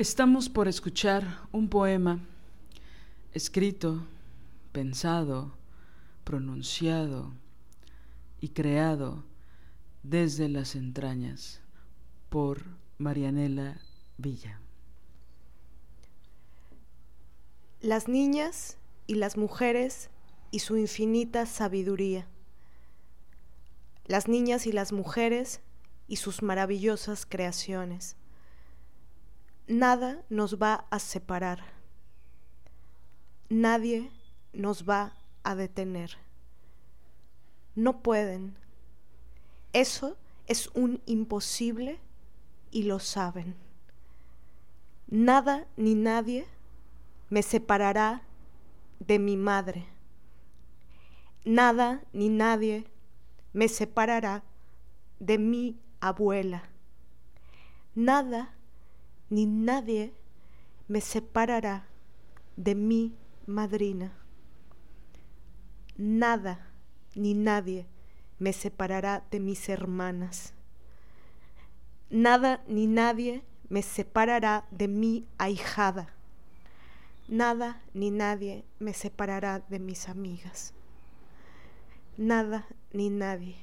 Estamos por escuchar un poema escrito, pensado, pronunciado y creado desde las entrañas por Marianela Villa. Las niñas y las mujeres y su infinita sabiduría. Las niñas y las mujeres y sus maravillosas creaciones nada nos va a separar, nadie nos va a detener. No pueden. Eso es un imposible y lo saben. Nada ni nadie me separará de mi madre. Nada ni nadie me separará de mi abuela. Nada ni nadie me separará de mi madrina. Nada ni nadie me separará de mis hermanas. Nada ni nadie me separará de mi ahijada. Nada ni nadie me separará de mis amigas. Nada ni nadie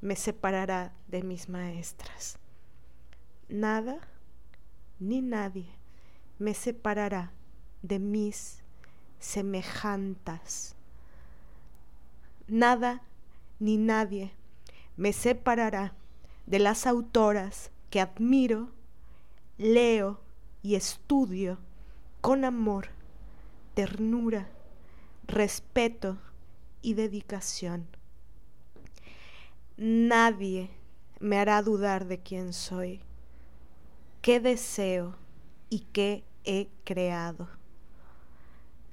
me separará de mis maestras. Nada ni nadie me separará de mis semejantas. Nada ni nadie me separará de las autoras que admiro, leo y estudio con amor, ternura, respeto y dedicación. Nadie me hará dudar de quién soy qué deseo y qué he creado.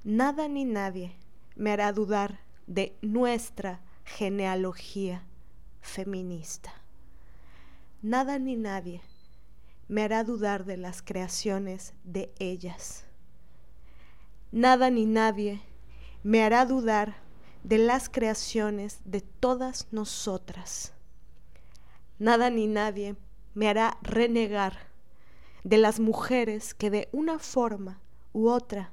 Nada ni nadie me hará dudar de nuestra genealogía feminista. Nada ni nadie me hará dudar de las creaciones de ellas. Nada ni nadie me hará dudar de las creaciones de todas nosotras. Nada ni nadie me hará renegar de las mujeres que de una forma u otra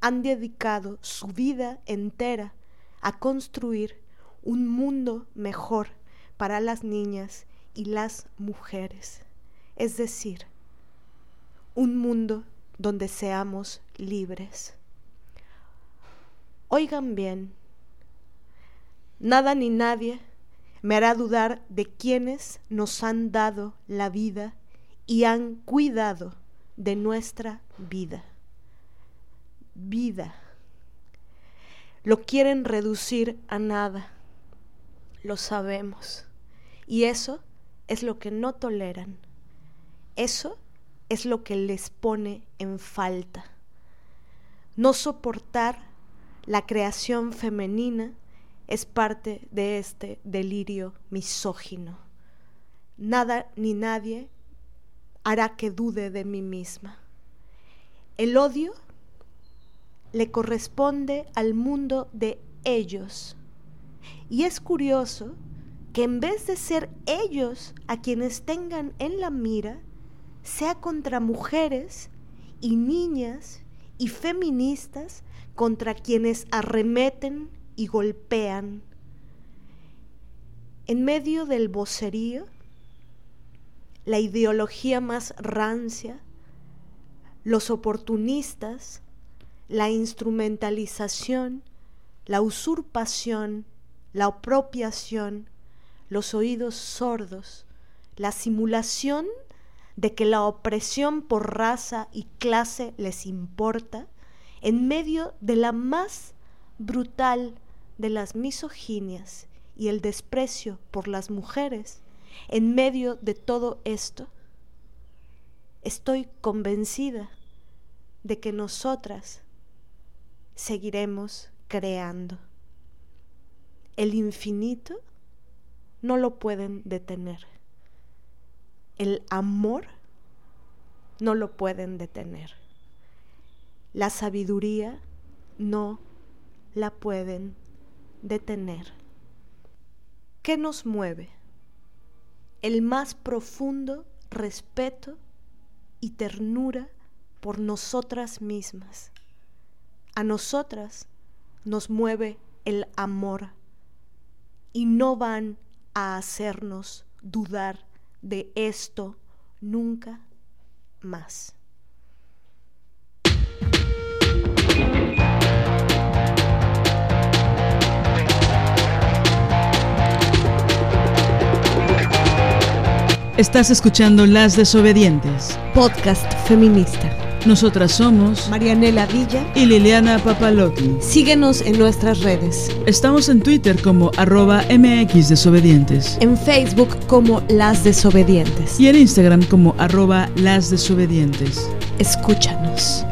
han dedicado su vida entera a construir un mundo mejor para las niñas y las mujeres, es decir, un mundo donde seamos libres. Oigan bien, nada ni nadie me hará dudar de quienes nos han dado la vida y han cuidado de nuestra vida. Vida. Lo quieren reducir a nada. Lo sabemos. Y eso es lo que no toleran. Eso es lo que les pone en falta. No soportar la creación femenina es parte de este delirio misógino. Nada ni nadie hará que dude de mí misma. El odio le corresponde al mundo de ellos. Y es curioso que en vez de ser ellos a quienes tengan en la mira, sea contra mujeres y niñas y feministas contra quienes arremeten y golpean. En medio del vocerío, la ideología más rancia, los oportunistas, la instrumentalización, la usurpación, la apropiación, los oídos sordos, la simulación de que la opresión por raza y clase les importa, en medio de la más brutal de las misoginias y el desprecio por las mujeres, en medio de todo esto, estoy convencida de que nosotras seguiremos creando. El infinito no lo pueden detener. El amor no lo pueden detener. La sabiduría no la pueden detener. ¿Qué nos mueve? El más profundo respeto y ternura por nosotras mismas. A nosotras nos mueve el amor y no van a hacernos dudar de esto nunca más. Estás escuchando Las Desobedientes, podcast feminista. Nosotras somos Marianela Villa y Liliana Papalotti. Síguenos en nuestras redes. Estamos en Twitter como arroba MX Desobedientes. En Facebook como Las Desobedientes. Y en Instagram como arroba Las Desobedientes. Escúchanos.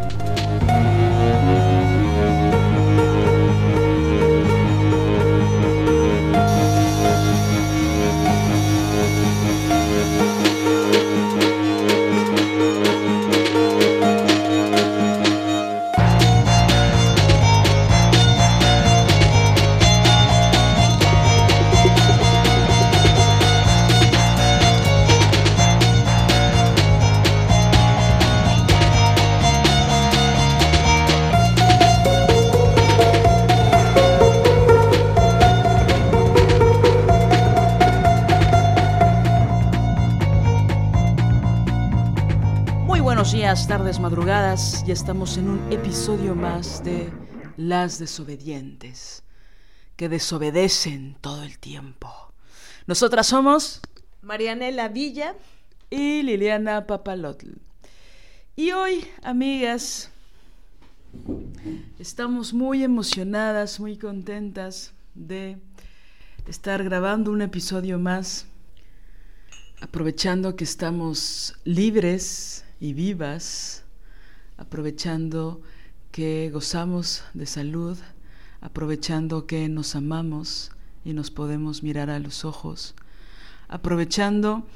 Madrugadas, ya estamos en un episodio más de Las desobedientes, que desobedecen todo el tiempo. Nosotras somos Marianela Villa y Liliana Papalotl. Y hoy, amigas, estamos muy emocionadas, muy contentas de estar grabando un episodio más, aprovechando que estamos libres y vivas, aprovechando que gozamos de salud, aprovechando que nos amamos y nos podemos mirar a los ojos, aprovechando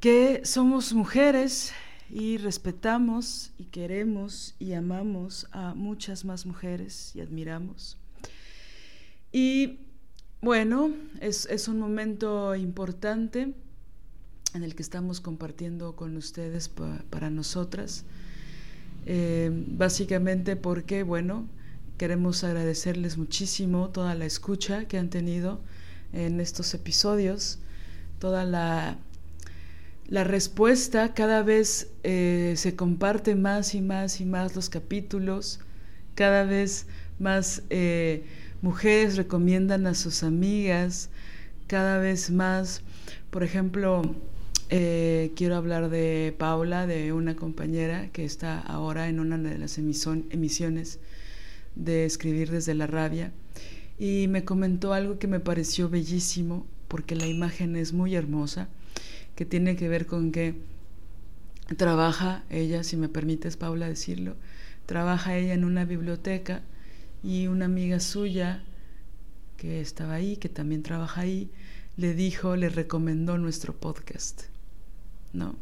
que somos mujeres y respetamos y queremos y amamos a muchas más mujeres y admiramos. Y bueno, es, es un momento importante en el que estamos compartiendo con ustedes para nosotras. Eh, básicamente porque, bueno, queremos agradecerles muchísimo toda la escucha que han tenido en estos episodios, toda la, la respuesta, cada vez eh, se comparte más y más y más los capítulos, cada vez más eh, mujeres recomiendan a sus amigas, cada vez más, por ejemplo, eh, quiero hablar de Paula, de una compañera que está ahora en una de las emisiones de Escribir desde la rabia y me comentó algo que me pareció bellísimo porque la imagen es muy hermosa, que tiene que ver con que trabaja ella, si me permites Paula decirlo, trabaja ella en una biblioteca y una amiga suya que estaba ahí, que también trabaja ahí, le dijo, le recomendó nuestro podcast. ¿No?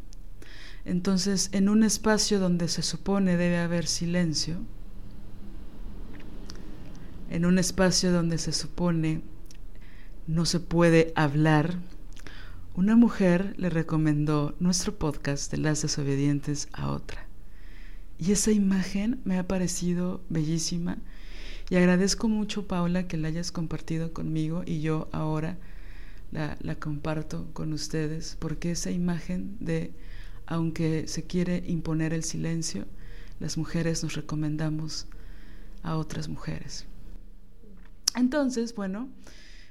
Entonces, en un espacio donde se supone debe haber silencio, en un espacio donde se supone no se puede hablar, una mujer le recomendó nuestro podcast de las desobedientes a otra. Y esa imagen me ha parecido bellísima y agradezco mucho, Paula, que la hayas compartido conmigo y yo ahora la, comparto con ustedes, porque esa imagen de, aunque se quiere imponer el silencio, las mujeres nos recomendamos a otras mujeres. Entonces, bueno,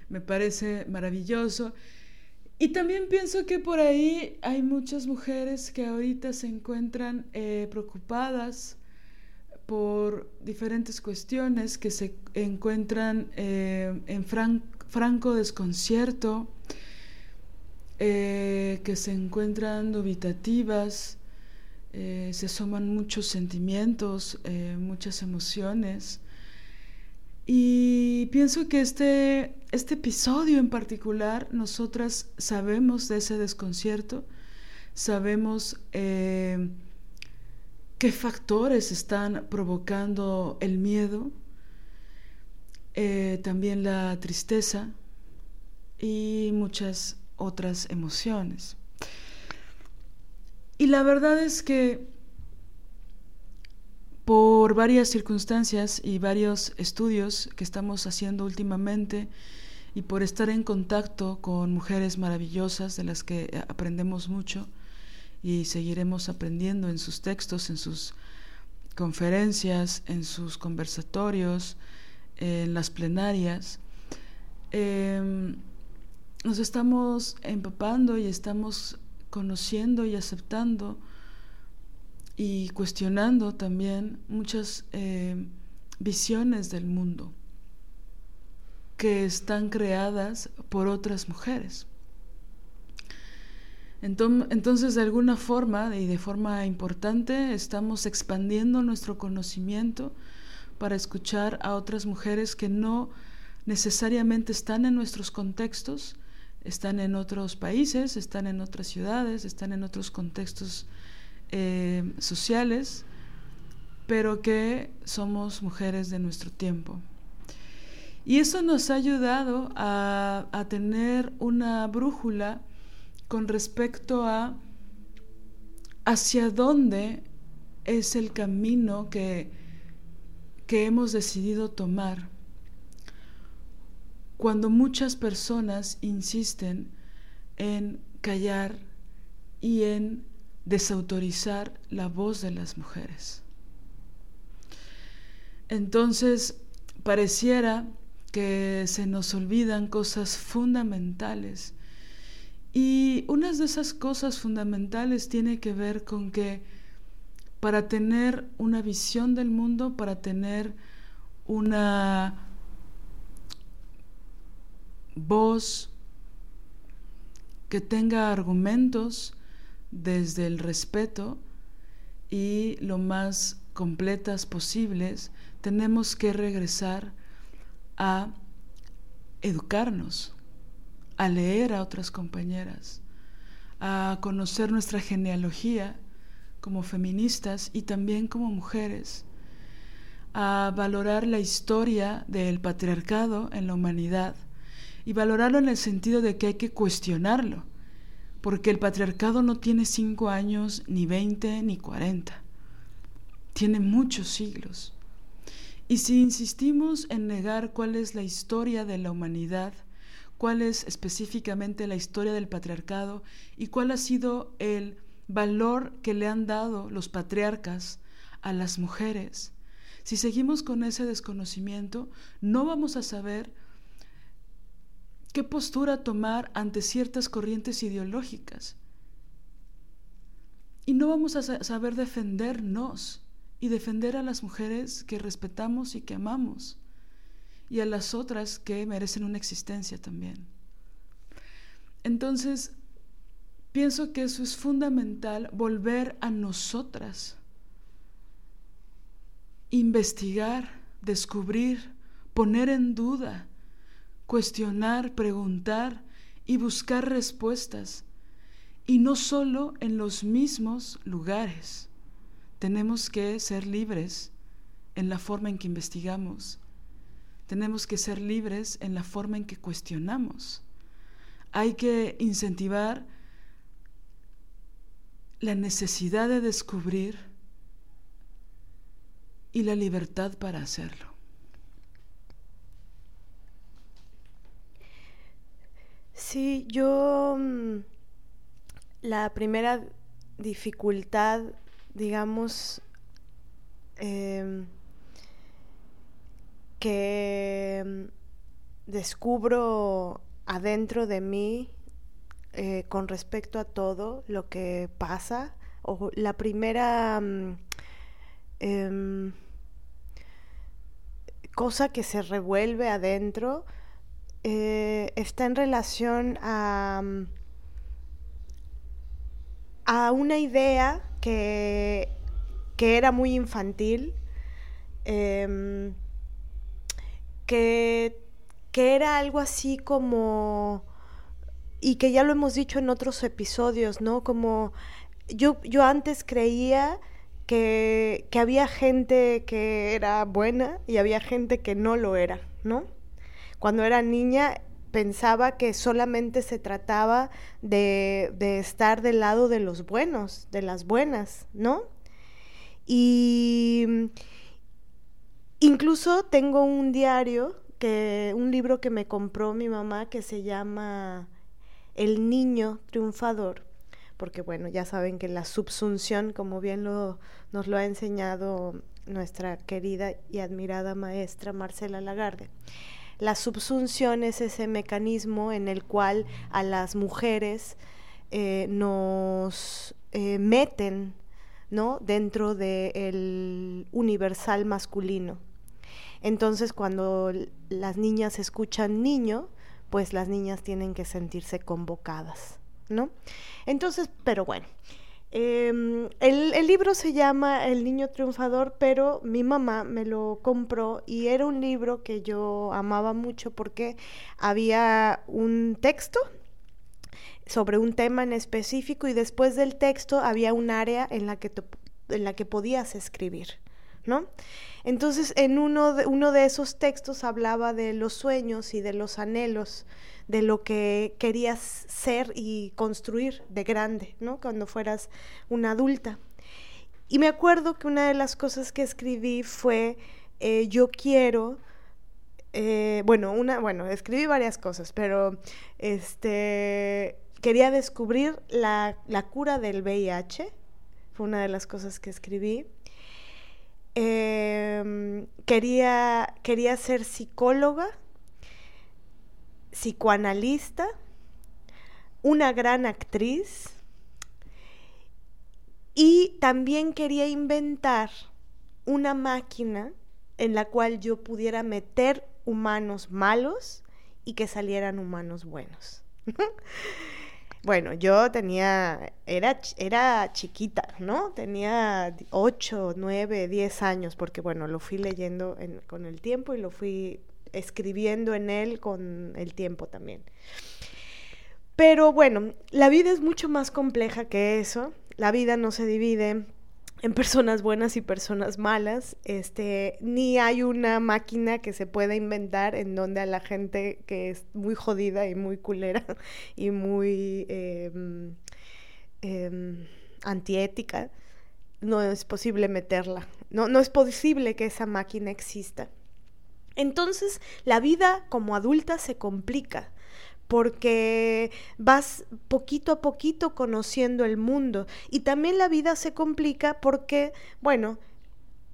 me parece maravilloso. Y también pienso que por ahí hay muchas mujeres que ahorita se encuentran eh, preocupadas por diferentes cuestiones, que se encuentran eh, en franco desconcierto eh, que se encuentran dubitativas, eh, se asoman muchos sentimientos, eh, muchas emociones. Y pienso que este, este episodio en particular, nosotras sabemos de ese desconcierto, sabemos qué factores están provocando el miedo, también la tristeza y muchas otras emociones. Y la verdad es que por varias circunstancias y varios estudios que estamos haciendo últimamente y por estar en contacto con mujeres maravillosas de las que aprendemos mucho y seguiremos aprendiendo en sus textos, en sus conferencias, en sus conversatorios, en las plenarias. Em, nos estamos empapando y estamos conociendo y aceptando y cuestionando también muchas eh, visiones del mundo que están creadas por otras mujeres. Entonces, de alguna forma y de forma importante, estamos expandiendo nuestro conocimiento para escuchar a otras mujeres que no necesariamente están en nuestros contextos, están en otros países, están en otras ciudades, están en otros contextos eh, sociales, pero que somos mujeres de nuestro tiempo. Y eso nos ha ayudado a, a tener una brújula con respecto a hacia dónde es el camino que, que hemos decidido tomar. Cuando muchas personas insisten en callar y en desautorizar la voz de las mujeres. Entonces, pareciera que se nos olvidan cosas fundamentales. Y una de esas cosas fundamentales tiene que ver con que para tener una visión del mundo, para tener una voz que tenga argumentos, desde el respeto y lo más completas posibles, tenemos que regresar a educarnos, a leer a otras compañeras, a conocer nuestra genealogía como feministas y también como mujeres, a valorar la historia del patriarcado en la humanidad y valorarlo en el sentido de que hay que cuestionarlo porque el patriarcado no tiene cinco años, ni veinte, ni cuarenta. Tiene muchos siglos. Y si insistimos en negar cuál es la historia de la humanidad, cuál es específicamente la historia del patriarcado y cuál ha sido el valor que le han dado los patriarcas a las mujeres, si seguimos con ese desconocimiento, no vamos a saber qué postura tomar ante ciertas corrientes ideológicas. Y no vamos a saber defendernos y defender a las mujeres que respetamos y que amamos y a las otras que merecen una existencia también. Entonces, pienso que eso es fundamental, volver a nosotras, investigar, descubrir, poner en duda cuestionar, preguntar y buscar respuestas. Y no solo en los mismos lugares. Tenemos que ser libres en la forma en que investigamos. Tenemos que ser libres en la forma en que cuestionamos. Hay que incentivar la necesidad de descubrir y la libertad para hacerlo. Sí, yo mm, la primera dificultad, digamos, em, que mm, descubro adentro de mí eh, con respecto a todo lo que pasa, o la primera mm, em, cosa que se revuelve adentro, eh, está en relación a, mm, a una idea que, que, era muy infantil, em, que, que era algo así como, y que ya lo hemos dicho en otros episodios, ¿no? Como yo, yo antes creía que, que había gente que era buena y había gente que no lo era, ¿no? Cuando era niña pensaba que solamente se trataba de, estar del lado de los buenos, de las buenas, ¿no? Y incluso tengo un diario, que, un libro que me compró mi mamá que se llama El Niño Triunfador porque bueno, ya saben que la subsunción, como bien nos lo ha enseñado nuestra querida y admirada maestra Marcela Lagarde, la subsunción es ese mecanismo en el cual a las mujeres eh, nos eh, meten ¿no? dentro del universal masculino. Entonces cuando las niñas escuchan niño, pues las niñas tienen que sentirse convocadas. ¿no? Entonces, pero bueno. Em, el, libro se llama El Niño Triunfador, pero mi mamá me lo compró y era un libro que yo amaba mucho porque había un texto sobre un tema en específico y después del texto había un área en la que, en la que podías escribir, ¿no? Entonces, en uno de, esos textos hablaba de los sueños y de los anhelos de lo que querías ser y construir de grande, ¿no? Cuando fueras una adulta. Y me acuerdo que una de las cosas que escribí fue, eh, yo quiero, eh, bueno, una, bueno, escribí varias cosas, pero este, quería descubrir la, cura del VIH, fue una de las cosas que escribí. Em, quería, quería ser psicóloga, psicoanalista, una gran actriz y también quería inventar una máquina en la cual yo pudiera meter humanos malos y que salieran humanos buenos. bueno, yo tenía, era, era chiquita, ¿no? Tenía 8, 9, 10 años, porque bueno, lo fui leyendo con el tiempo y lo fui escribiendo en él con el tiempo también. Pero bueno, la vida es mucho más compleja que eso. La vida no se divide en personas buenas y personas malas, este, ni hay una máquina que se pueda inventar en donde a la gente que es muy jodida y muy culera y muy em, antiética, no es posible meterla, no, no es posible que esa máquina exista. Entonces la vida como adulta se complica porque vas poquito a poquito conociendo el mundo y también la vida se complica porque, bueno,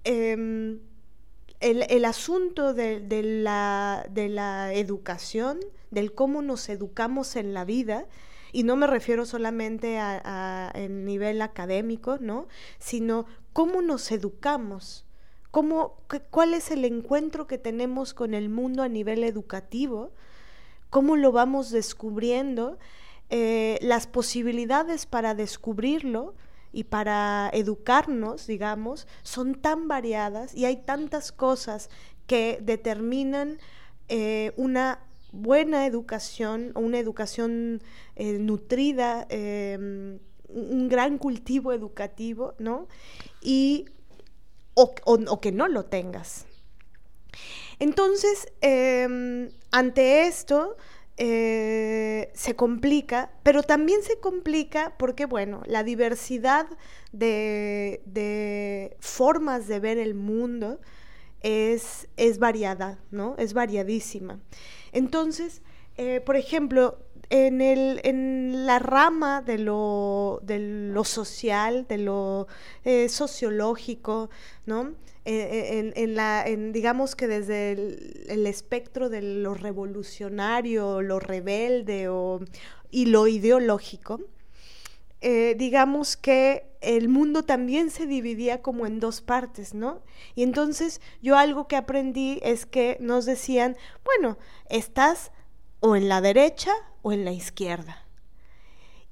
em, el, asunto de, la, de la educación, del cómo nos educamos en la vida, y no me refiero solamente a, nivel académico, ¿no? Sino cómo nos educamos ¿Cuál es el encuentro que tenemos con el mundo a nivel educativo? ¿Cómo lo vamos descubriendo? Eh, las posibilidades para descubrirlo y para educarnos, digamos, son tan variadas y hay tantas cosas que determinan eh, una buena educación o una educación eh, nutrida, em, un gran cultivo educativo, ¿no? Y o, que no lo tengas. Entonces, em, ante esto, eh, se complica, pero también se complica porque, bueno, la diversidad de, formas de ver el mundo es, variada, ¿no? Es variadísima. Entonces, eh, por ejemplo, en, la rama de lo, de lo social, de lo eh, sociológico, ¿no? Eh, eh, en, la, digamos que desde el, espectro de lo revolucionario, lo rebelde o, y lo ideológico, digamos que el mundo también se dividía como en dos partes, ¿no? Y entonces yo algo que aprendí es que nos decían, bueno, estás o en la derecha o en la izquierda.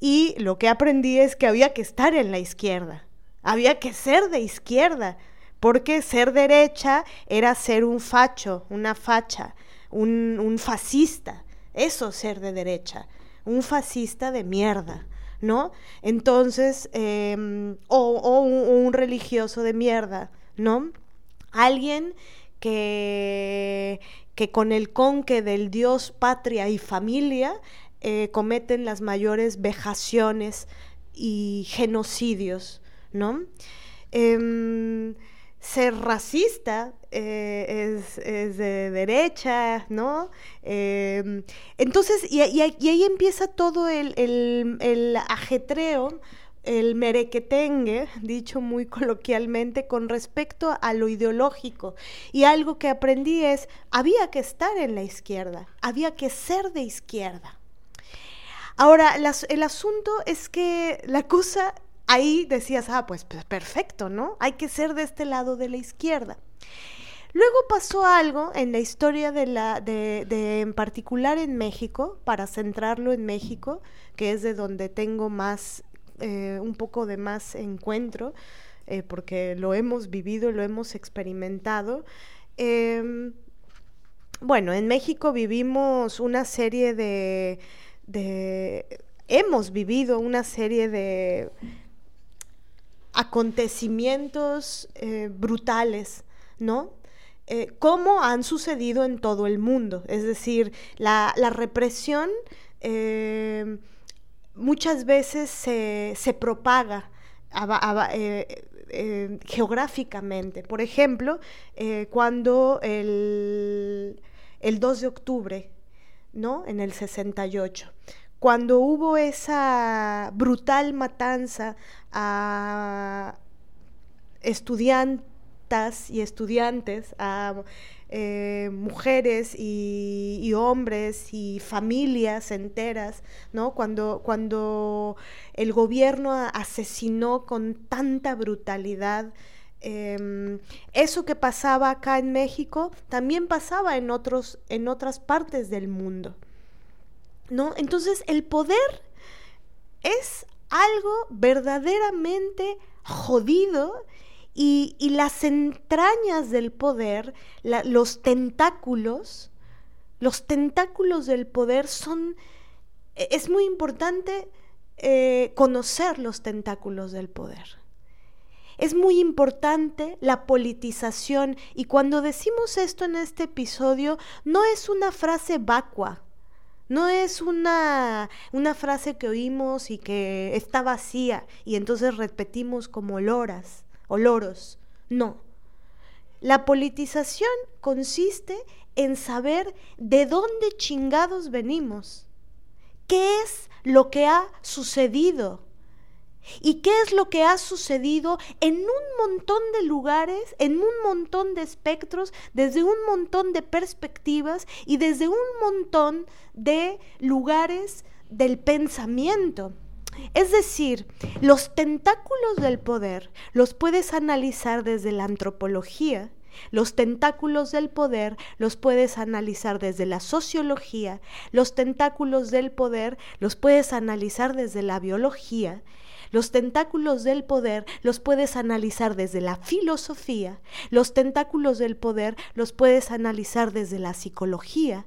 Y lo que aprendí es que había que estar en la izquierda, había que ser de izquierda, porque ser derecha era ser un facho, una facha, un, fascista, eso ser de derecha, un fascista de mierda. ¿No? Entonces, em, o, un religioso de mierda, ¿no? Alguien que, que con el conque del Dios, patria y familia eh, cometen las mayores vejaciones y genocidios, ¿no? Em, ser racista eh, es, de derecha, ¿no? Em, entonces, y, ahí empieza todo el, el ajetreo el merequetengue, dicho muy coloquialmente, con respecto a lo ideológico. Y algo que aprendí es, había que estar en la izquierda, había que ser de izquierda. Ahora, el asunto es que la cosa, ahí decías, ah, pues, pues perfecto, ¿no? Hay que ser de este lado de la izquierda. Luego pasó algo en la historia de la, de, de, en particular en México, para centrarlo en México, que es de donde tengo más eh, un poco de más encuentro, eh, porque lo hemos vivido, lo hemos experimentado. Em, bueno, en México vivimos una serie de, hemos vivido una serie de acontecimientos eh, brutales, ¿no? como han sucedido en todo el mundo. Es decir, la, la represión muchas veces se, se propaga eh, eh, geográficamente. Por ejemplo, eh, cuando el, el, 2 de octubre, ¿no? En el 68, cuando hubo esa brutal matanza a estudiantas y estudiantes, a eh, mujeres y, hombres y familias enteras, ¿no? Cuando, cuando el gobierno asesinó con tanta brutalidad. Em, eso que pasaba acá en México también pasaba en, otros, en otras partes del mundo. ¿No? Entonces el poder es algo verdaderamente jodido y, las entrañas del poder, los tentáculos, los tentáculos del poder son, e, es muy importante eh, conocer los tentáculos del poder. Es muy importante la politización y cuando decimos esto en este episodio no es una frase vacua, no es una, una frase que oímos y que está vacía y entonces repetimos como loras o loros. No. La politización consiste en saber de dónde chingados venimos, qué es lo que ha sucedido y qué es lo que ha sucedido en un montón de lugares, en un montón de espectros, desde un montón de perspectivas y desde un montón de lugares del pensamiento. Es decir, los tentáculos del poder los puedes analizar desde la antropología, los tentáculos del poder los puedes analizar desde la sociología, los tentáculos del poder los puedes analizar desde la biología, los tentáculos del poder los puedes analizar desde la filosofía, los tentáculos del poder los puedes analizar desde la psicología,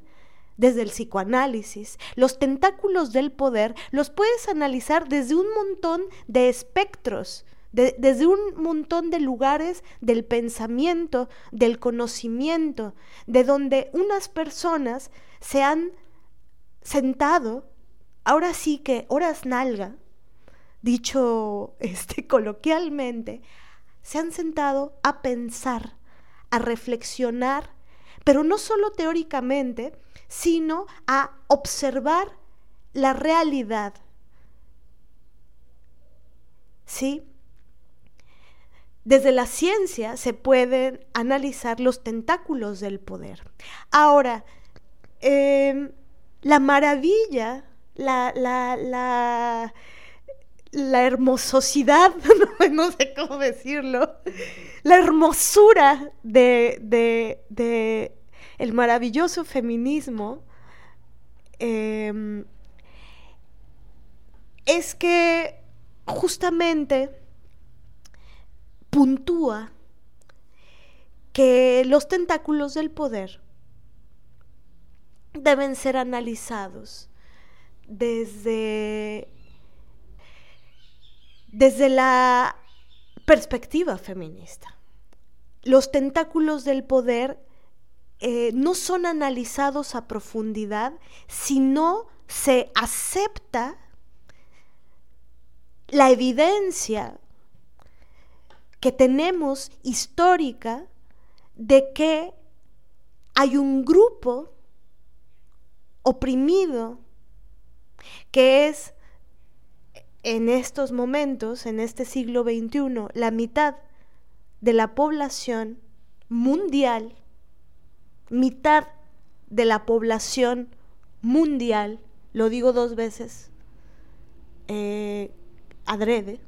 desde el psicoanálisis. Los tentáculos del poder los puedes analizar desde un montón de espectros, desde un montón de lugares del pensamiento, del conocimiento, de donde unas personas se han sentado, ahora sí que horas nalga, dicho este coloquialmente, se han sentado a pensar, a reflexionar, pero no solo teóricamente, sino a observar la realidad. ¿Sí? Desde la ciencia se pueden analizar los tentáculos del poder. Ahora, em, la maravilla, la, la, la, la hermososidad, no, sé cómo decirlo, la hermosura de, de el maravilloso feminismo em, es que justamente puntúa que los tentáculos del poder deben ser analizados desde, desde la perspectiva feminista. Los tentáculos del poder eh, no son analizados a profundidad, sino se acepta la evidencia que tenemos histórica de que hay un grupo oprimido que es en estos momentos, en este siglo XXI, la mitad de la población mundial, mitad de la población mundial, lo digo dos veces, eh, adrede,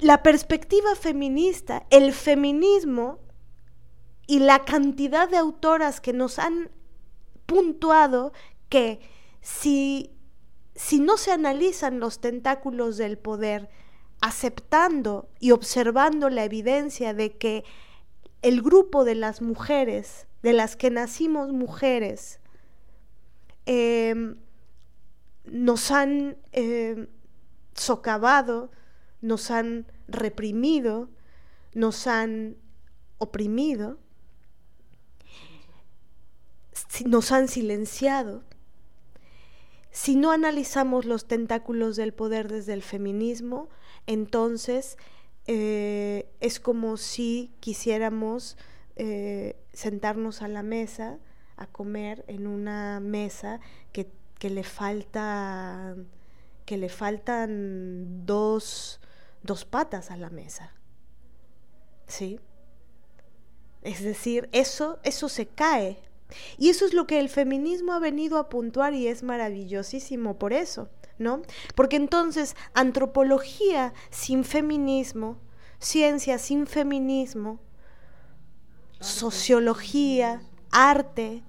la perspectiva feminista, el feminismo y la cantidad de autoras que nos han puntuado que si, si no se analizan los tentáculos del poder, aceptando y observando la evidencia de que el grupo de las mujeres, de las que nacimos mujeres, em, nos han em, socavado, nos han reprimido, nos han oprimido, nos han silenciado. Si no analizamos los tentáculos del poder desde el feminismo, entonces eh, es como si quisiéramos eh, sentarnos a la mesa a comer en una mesa que, que le falta que le faltan dos dos patas a la mesa. ¿Sí? Es decir, eso, eso se cae. Y eso es lo que el feminismo ha venido a puntuar y es maravillosísimo por eso, ¿no? Porque entonces antropología sin feminismo, ciencia sin feminismo, sociología, arte,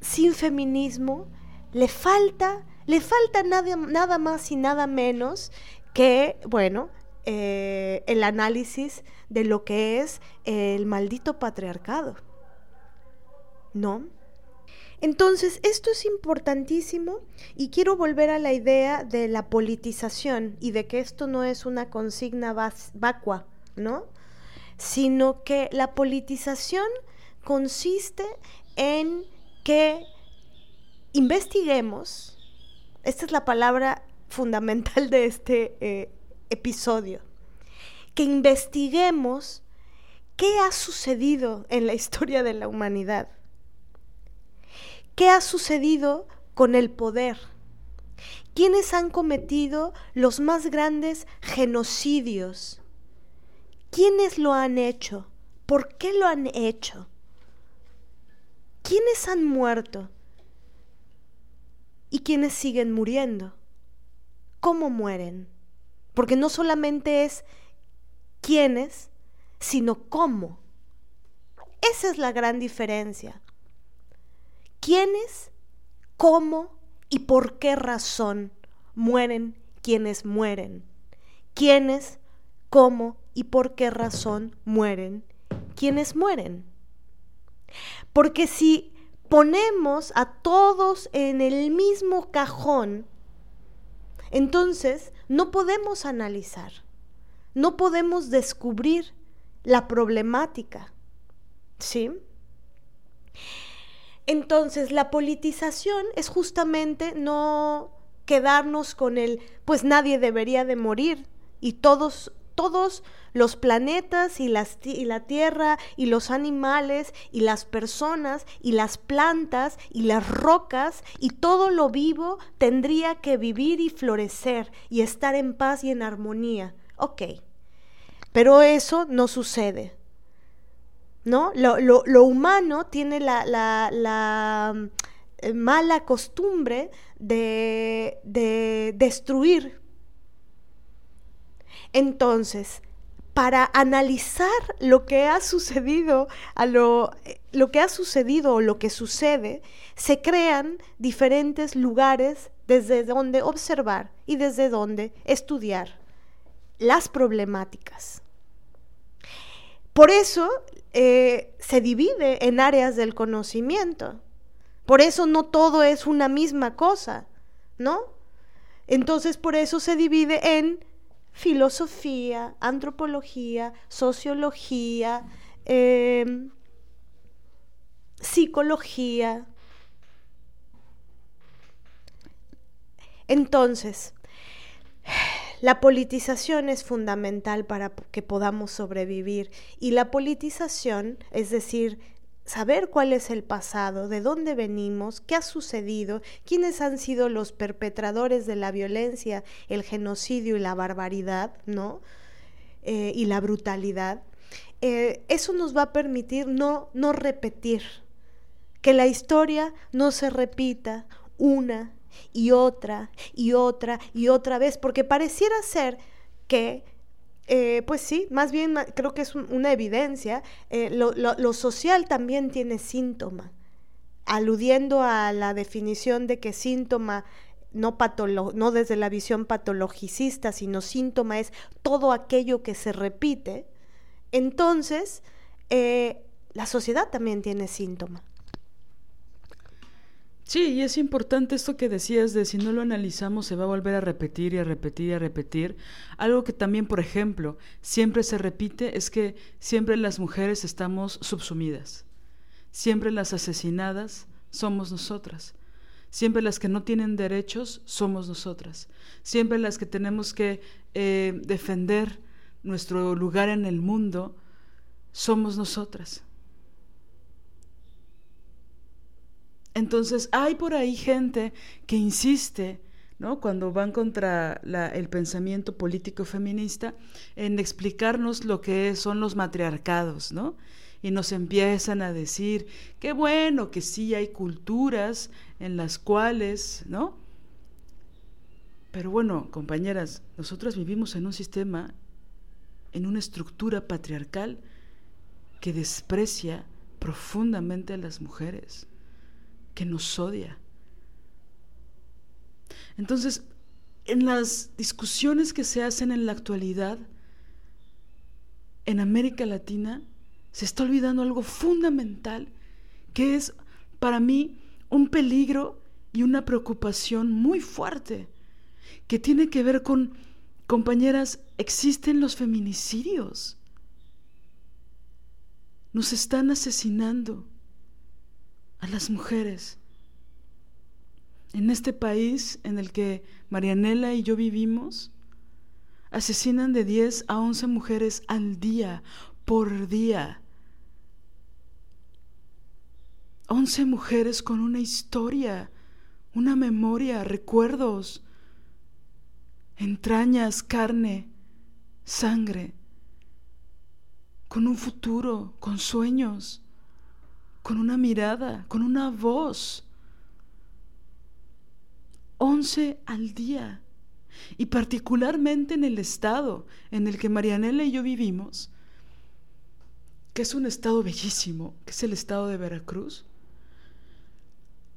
sin feminismo, le falta le falta nada, nada más y nada menos que, bueno, eh, el análisis de lo que es el maldito patriarcado. ¿No? Entonces, esto es importantísimo y quiero volver a la idea de la politización y de que esto no es una consigna vacua, ¿no? Sino que la politización consiste en que investiguemos esta es la palabra fundamental de este eh, episodio. Que investiguemos qué ha sucedido en la historia de la humanidad. ¿Qué ha sucedido con el poder? ¿Quiénes han cometido los más grandes genocidios? ¿Quiénes lo han hecho? ¿Por qué lo han hecho? ¿Quiénes han muerto? y quienes siguen muriendo. ¿Cómo mueren? Porque no solamente es quiénes, sino cómo. Esa es la gran diferencia. ¿Quiénes, cómo y por qué razón mueren quienes mueren? ¿Quiénes, cómo y por qué razón mueren quienes mueren? Porque si ponemos a todos en el mismo cajón, entonces no podemos analizar, no podemos descubrir la problemática. ¿Sí? Entonces, la politización es justamente no quedarnos con el, pues nadie debería de morir y todos, todos los planetas y, la tierra y los animales y las personas y las plantas y las rocas y todo lo vivo tendría que vivir y florecer y estar en paz y en armonía. Ok, pero eso no sucede. ¿No? Lo, humano tiene la, la, eh, mala costumbre de, de destruir. Entonces, para analizar lo que ha sucedido, lo, lo que ha sucedido o lo que sucede, se crean diferentes lugares desde donde observar y desde donde estudiar las problemáticas. Por eso eh, se divide en áreas del conocimiento. Por eso no todo es una misma cosa, ¿no? Entonces por eso se divide en filosofía, antropología, sociología, em, psicología. Entonces, la politización es fundamental para que podamos sobrevivir y la politización, es decir, saber cuál es el pasado, de dónde venimos, qué ha sucedido, quiénes han sido los perpetradores de la violencia, el genocidio y la barbaridad, ¿no? Eh, y la brutalidad. Eh, eso nos va a permitir no, no repetir, que la historia no se repita una y otra y otra y otra vez, porque pareciera ser que eh, pues sí, más bien creo que es una evidencia. Eh, lo, social también tiene síntoma, aludiendo a la definición de que síntoma no, no desde la visión patologicista, sino síntoma es todo aquello que se repite. Entonces, eh, la sociedad también tiene síntoma. Sí, y es importante esto que decías de si no lo analizamos se va a volver a repetir y a repetir y a repetir. Algo que también, por ejemplo, siempre se repite es que siempre las mujeres estamos subsumidas. Siempre las asesinadas somos nosotras. Siempre las que no tienen derechos somos nosotras. Siempre las que tenemos que eh, defender nuestro lugar en el mundo somos nosotras. Entonces hay por ahí gente que insiste, ¿no? cuando van contra el pensamiento político feminista, en explicarnos lo que son los matriarcados, ¿no? Y nos empiezan a decir, qué bueno que sí hay culturas en las cuales, ¿no? Pero bueno, compañeras, nosotras vivimos en un sistema, en una estructura patriarcal que desprecia profundamente a las mujeres que nos odia. Entonces, en las discusiones que se hacen en la actualidad, en América Latina, se está olvidando algo fundamental, que es para mí un peligro y una preocupación muy fuerte, que tiene que ver con, compañeras, existen los feminicidios. Nos están asesinando a las mujeres. En este país en el que Marianela y yo vivimos, asesinan de 10 a 11 mujeres al día, por día. 11 mujeres con una historia, una memoria, recuerdos, entrañas, carne, sangre, con un futuro, con sueños con una mirada, con una voz. Once al día. Y particularmente en el estado en el que Marianela y yo vivimos, que es un estado bellísimo, que es el estado de Veracruz.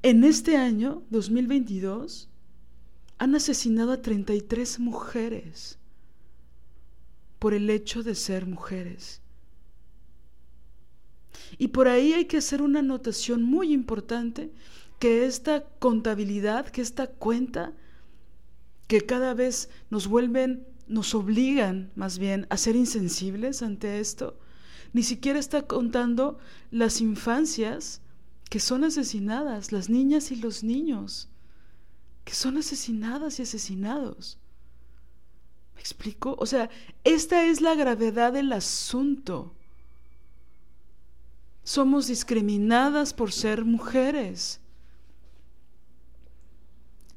En este año, 2022, han asesinado a 33 mujeres por el hecho de ser mujeres. Y por ahí hay que hacer una anotación muy importante, que esta contabilidad, que esta cuenta, que cada vez nos vuelven, nos obligan más bien a ser insensibles ante esto, ni siquiera está contando las infancias que son asesinadas, las niñas y los niños, que son asesinadas y asesinados. ¿Me explico? O sea, esta es la gravedad del asunto somos discriminadas por ser mujeres.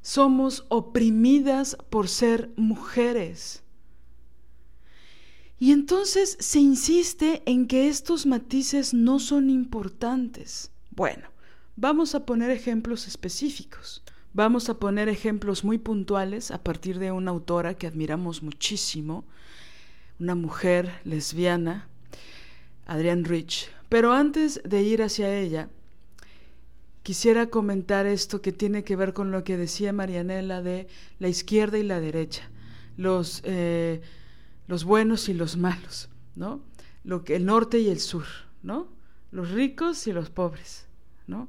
Somos oprimidas por ser mujeres. Y entonces se insiste en que estos matices no son importantes. Bueno, vamos a poner ejemplos específicos. Vamos a poner ejemplos muy puntuales a partir de una autora que admiramos muchísimo, una mujer lesbiana, Adrienne Rich, pero antes de ir hacia ella, quisiera comentar esto que tiene que ver con lo que decía Marianela de la izquierda y la derecha, los, eh, los buenos y los malos, ¿no? Lo que, el norte y el sur, ¿no? Los ricos y los pobres, ¿no?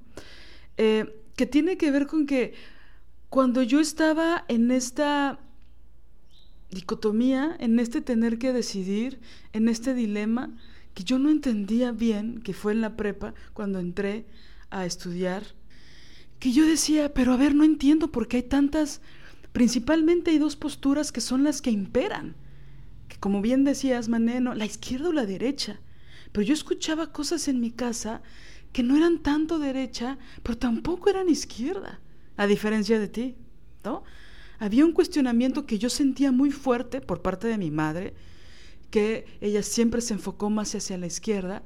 Eh, que tiene que ver con que cuando yo estaba en esta dicotomía, en este tener que decidir, en este dilema, que yo no entendía bien, que fue en la prepa cuando entré a estudiar, que yo decía, pero a ver, no entiendo por qué hay tantas principalmente hay dos posturas que son las que imperan. Que como bien decías, Maneno, la izquierda o la derecha. Pero yo escuchaba cosas en mi casa que no eran tanto derecha, pero tampoco eran izquierda, a diferencia de ti, ¿no? Había un cuestionamiento que yo sentía muy fuerte por parte de mi madre, que ella siempre se enfocó más hacia la izquierda,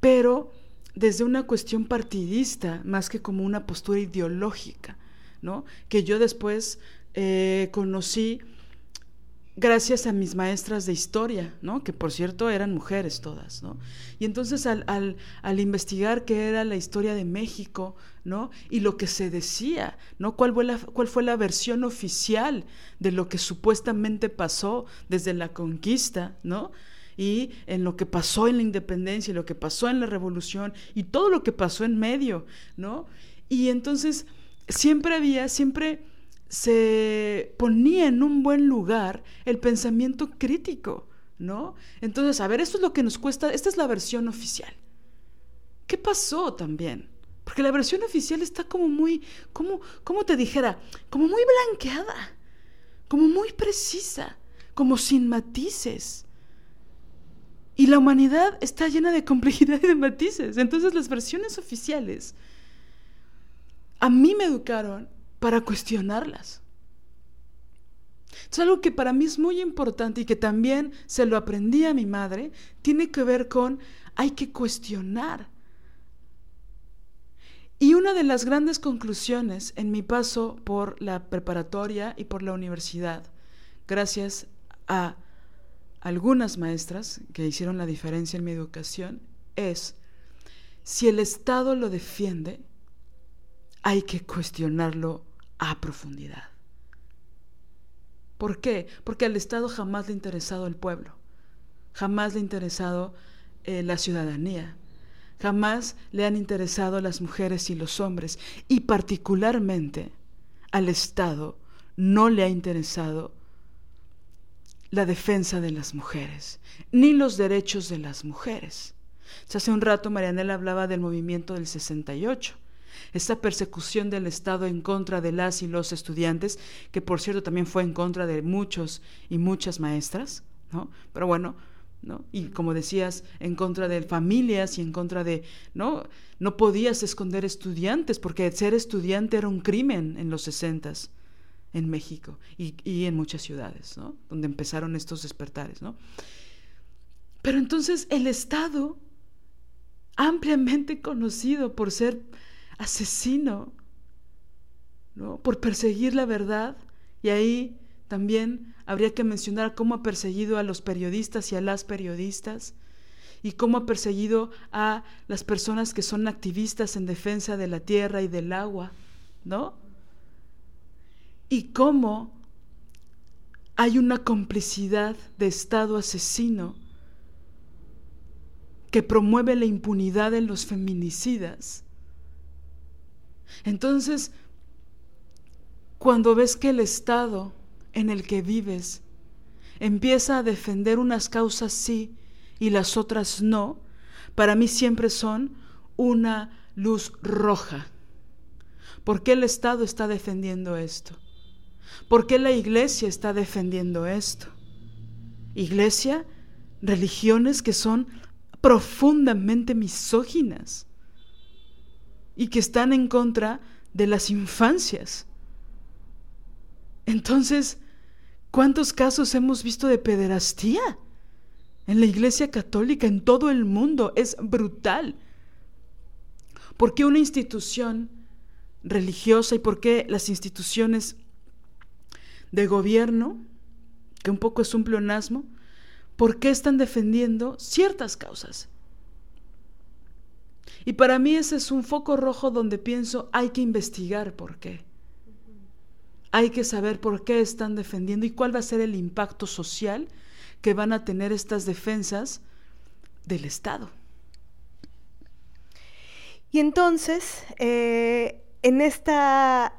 pero desde una cuestión partidista, más que como una postura ideológica, ¿no? Que yo después eh, conocí gracias a mis maestras de historia, ¿no? que por cierto eran mujeres todas. ¿no? Y entonces al, al, investigar qué era la historia de México ¿no? y lo que se decía, ¿no? ¿Cuál, fue la, cuál fue la versión oficial de lo que supuestamente pasó desde la conquista, ¿no? y en lo que pasó en la independencia y lo que pasó en la revolución y todo lo que pasó en medio, ¿no? Y entonces siempre había, siempre se ponía en un buen lugar el pensamiento crítico, ¿no? Entonces, a ver, esto es lo que nos cuesta, esta es la versión oficial. ¿Qué pasó también? Porque la versión oficial está como muy, como, como te dijera, como muy blanqueada, como muy precisa, como sin matices. Y la humanidad está llena de complejidad y de matices. Entonces las versiones oficiales a mí me educaron para cuestionarlas. Es algo que para mí es muy importante y que también se lo aprendí a mi madre, tiene que ver con hay que cuestionar. Y una de las grandes conclusiones en mi paso por la preparatoria y por la universidad, gracias a algunas maestras que hicieron la diferencia en mi educación, es, si el Estado lo defiende, hay que cuestionarlo a profundidad. ¿Por qué? Porque al Estado jamás le ha interesado el pueblo, jamás le ha interesado eh, la ciudadanía, jamás le han interesado las mujeres y los hombres, y particularmente al Estado no le ha interesado la defensa de las mujeres, ni los derechos de las mujeres. Hace un rato Marianela hablaba del movimiento del 68 esta persecución del Estado en contra de las y los estudiantes, que por cierto también fue en contra de muchos y muchas maestras, ¿no? Pero bueno, ¿no? Y como decías, en contra de familias y en contra de, ¿no? No podías esconder estudiantes, porque ser estudiante era un crimen en los sesentas en México y, y, en muchas ciudades, ¿no? Donde empezaron estos despertares, ¿no? Pero entonces el Estado, ampliamente conocido por ser asesino, ¿no? Por perseguir la verdad. Y ahí también habría que mencionar cómo ha perseguido a los periodistas y a las periodistas y cómo ha perseguido a las personas que son activistas en defensa de la tierra y del agua, ¿no? Y cómo hay una complicidad de Estado asesino que promueve la impunidad en los feminicidas entonces, cuando ves que el Estado en el que vives empieza a defender unas causas sí y las otras no, para mí siempre son una luz roja. ¿Por qué el Estado está defendiendo esto? ¿Por qué la iglesia está defendiendo esto? Iglesia, religiones que son profundamente misóginas y que están en contra de las infancias. Entonces, ¿cuántos casos hemos visto de pederastía en la Iglesia Católica, en todo el mundo? Es brutal. ¿Por qué una institución religiosa y por qué las instituciones de gobierno, que un poco es un pleonasmo, por qué están defendiendo ciertas causas? Y para mí ese es un foco rojo donde pienso, hay que investigar por qué. Hay que saber por qué están defendiendo y cuál va a ser el impacto social que van a tener estas defensas del Estado. Y entonces, eh, en esta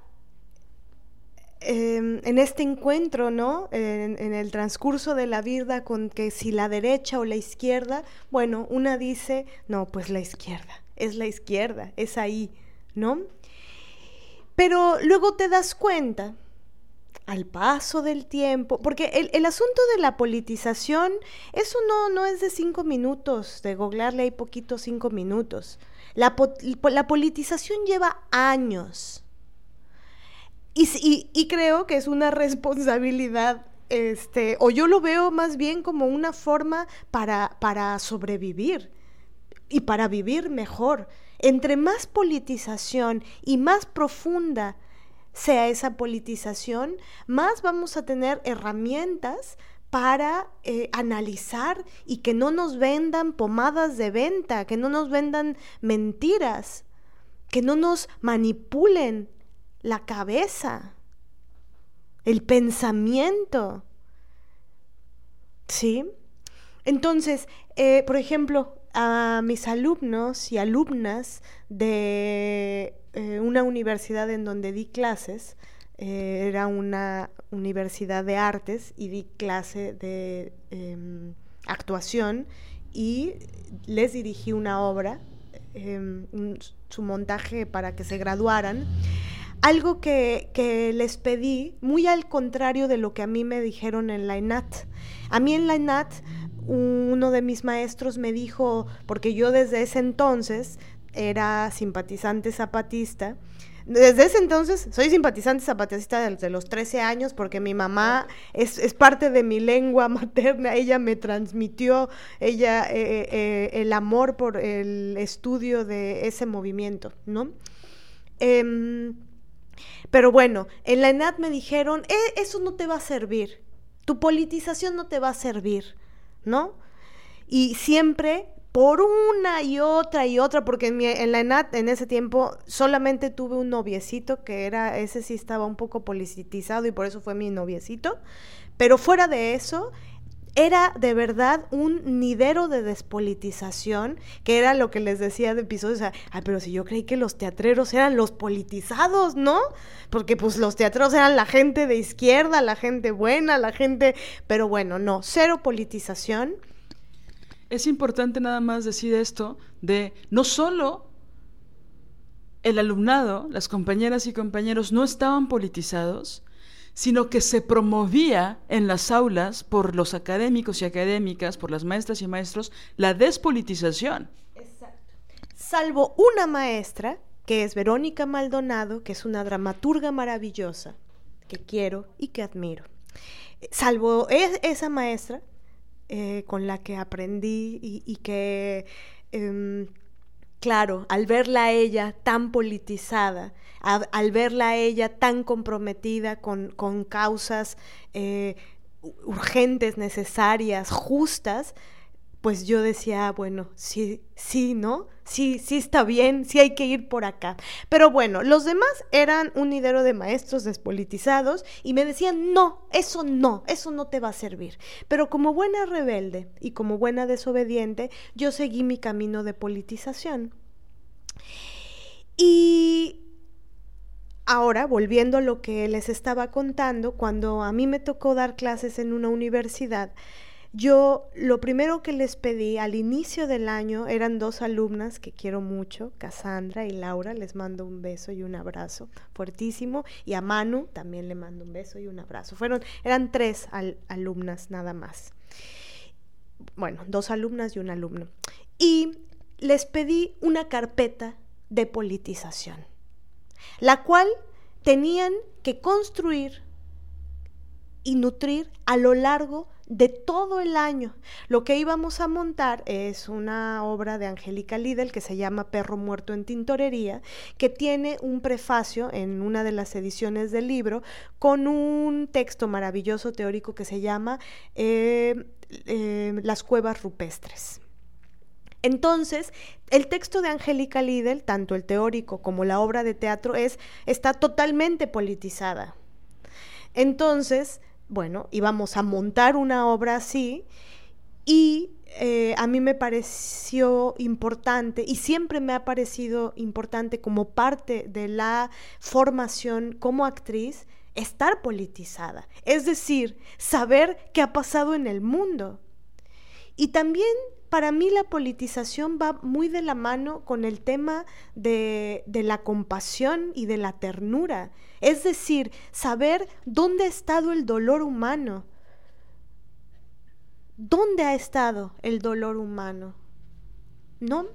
em, en este encuentro, ¿no? En, en, el transcurso de la vida con que si la derecha o la izquierda, bueno, una dice, no, pues la izquierda es la izquierda, es ahí, ¿no? Pero luego te das cuenta, al paso del tiempo, porque el, asunto de la politización, eso no, no es de cinco minutos, de googlearle hay poquito cinco minutos. La, la politización lleva años. Y, y, creo que es una responsabilidad, este, o yo lo veo más bien como una forma para, para sobrevivir y para vivir mejor. Entre más politización y más profunda sea esa politización, más vamos a tener herramientas para eh, analizar y que no nos vendan pomadas de venta, que no nos vendan mentiras, que no nos manipulen la cabeza, el pensamiento. ¿Sí? Entonces, eh, por ejemplo, a mis alumnos y alumnas de eh, una universidad en donde di clases, eh, era una universidad de artes y di clase de em, actuación y les dirigí una obra, em, su montaje para que se graduaran. Algo que, que, les pedí, muy al contrario de lo que a mí me dijeron en la ENAT. A mí en la ENAT uno de mis maestros me dijo, porque yo desde ese entonces era simpatizante zapatista. Desde ese entonces soy simpatizante zapatista desde los 13 años porque mi mamá es, es parte de mi lengua materna, ella me transmitió ella, eh, eh, el amor por el estudio de ese movimiento, ¿no? Em, pero bueno, en la ENAD me dijeron, eh, eso no te va a servir, tu politización no te va a servir, ¿no? Y siempre por una y otra y otra, porque en, la ENAT en ese tiempo solamente tuve un noviecito que era, ese sí estaba un poco politizado y por eso fue mi noviecito, pero fuera de eso, era de verdad un nidero de despolitización, que era lo que les decía de episodios, ay, pero si yo creí que los teatreros eran los politizados, ¿no? Porque pues los teatreros eran la gente de izquierda, la gente buena, la gente, pero bueno, no, cero politización es importante nada más decir esto de no solo el alumnado, las compañeras y compañeros no estaban politizados, sino que se promovía en las aulas por los académicos y académicas, por las maestras y maestros, la despolitización. Exacto. Salvo una maestra, que es Verónica Maldonado, que es una dramaturga maravillosa, que quiero y que admiro. Salvo e-, esa maestra, eh, con la que aprendí y, que, em, claro, al verla a ella tan politizada, al verla a ella tan comprometida con, causas eh, urgentes, necesarias, justas, pues yo decía, bueno, sí, sí, ¿no? Sí, sí está bien, sí hay que ir por acá. Pero bueno, los demás eran un nidero de maestros despolitizados y me decían, no, eso no, eso no te va a servir. Pero como buena rebelde y como buena desobediente, yo seguí mi camino de politización. Y ahora, volviendo a lo que les estaba contando, cuando a mí me tocó dar clases en una universidad, yo lo primero que les pedí al inicio del año eran dos alumnas que quiero mucho, Cassandra y Laura, les mando un beso y un abrazo fuertísimo, y a Manu también le mando un beso y un abrazo. Fueron, eran tres alumnas nada más. Bueno, dos alumnas y un alumno. Y les pedí una carpeta de politización, la cual tenían que construir y nutrir a lo largo de todo el año. Lo que íbamos a montar es una obra de Angélica Lidl que se llama Perro Muerto en Tintorería, que tiene un prefacio en una de las ediciones del libro con un texto maravilloso teórico que se llama eh, eh, Las cuevas rupestres. Entonces, el texto de Angélica Lidl, tanto el teórico como la obra de teatro, es, está totalmente politizada. Entonces, bueno, íbamos a montar una obra así y eh, a mí me pareció importante y siempre me ha parecido importante como parte de la formación como actriz estar politizada, es decir, saber qué ha pasado en el mundo. Y también para mí la politización va muy de la mano con el tema de, de, la compasión y de la ternura. Es decir, saber dónde ha estado el dolor humano. ¿Dónde ha estado el dolor humano? ¿No?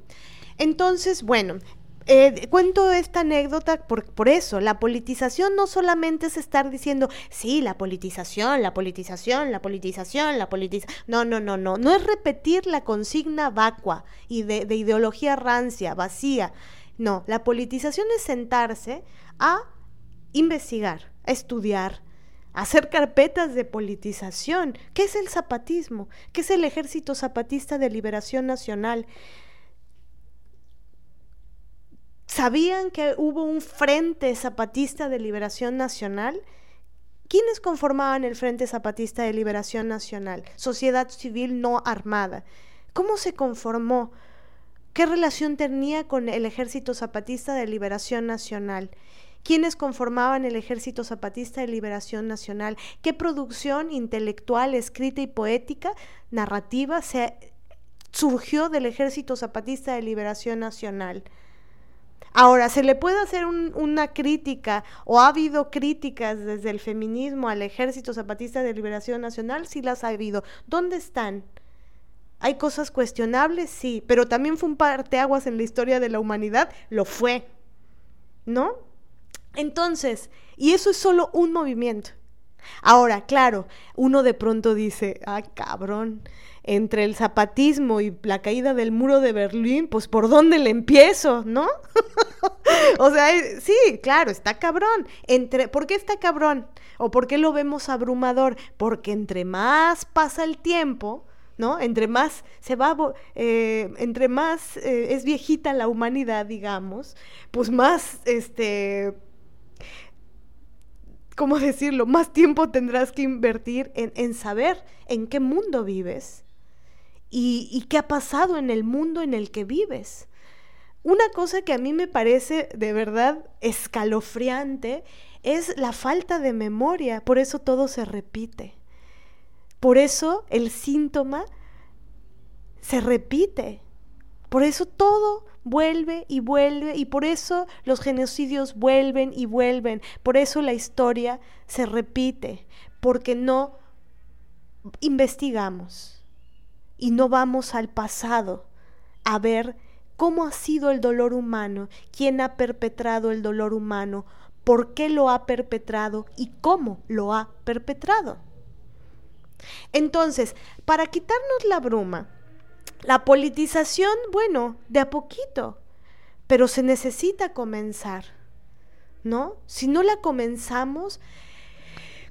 Entonces, bueno, eh, cuento esta anécdota por, por, eso, la politización no solamente es estar diciendo, sí, la politización, la politización, la politización, la politización. No, no, no, no, no es repetir la consigna vacua y de, de ideología rancia, vacía. No, la politización es sentarse a investigar, a estudiar, hacer carpetas de politización. ¿Qué es el zapatismo? ¿Qué es el Ejército Zapatista de Liberación Nacional? ¿Sabían que hubo un Frente Zapatista de Liberación Nacional? ¿Quiénes conformaban el Frente Zapatista de Liberación Nacional? Sociedad civil no armada. ¿Cómo se conformó? ¿Qué relación tenía con el Ejército Zapatista de Liberación Nacional? ¿Quiénes conformaban el Ejército Zapatista de Liberación Nacional? ¿Qué producción intelectual, escrita y poética, narrativa se surgió del Ejército Zapatista de Liberación Nacional? Ahora, ¿se le puede hacer una crítica o ha habido críticas desde el feminismo al Ejército Zapatista de Liberación Nacional? Sí las ha habido. ¿Dónde están? ¿Hay cosas cuestionables? Sí, pero también fue un parteaguas en la historia de la humanidad, lo fue. ¿No? Entonces, y eso es solo un movimiento. Ahora, claro, uno de pronto dice, ah, cabrón, entre el zapatismo y la caída del muro de Berlín, pues por dónde le empiezo, ¿no? o sea, eh, sí, claro, está cabrón. Entre, ¿Por qué está cabrón? ¿O por qué lo vemos abrumador? Porque entre más pasa el tiempo, ¿no? Entre más se va, eh, entre más eh, es viejita la humanidad, digamos, pues más, este, ¿cómo decirlo? Más tiempo tendrás que invertir en, en saber en qué mundo vives y, qué ha pasado en el mundo en el que vives. Una cosa que a mí me parece de verdad escalofriante es la falta de memoria, por eso todo se repite. Por eso el síntoma se repite. Por eso todo vuelve y vuelve y por eso los genocidios vuelven y vuelven. Por eso la historia se repite, porque no investigamos y no vamos al pasado a ver cómo ha sido el dolor humano, quién ha perpetrado el dolor humano, por qué lo ha perpetrado y cómo lo ha perpetrado. Entonces, para quitarnos la bruma, la politización, bueno, de a poquito, pero se necesita comenzar, ¿no? Si no la comenzamos,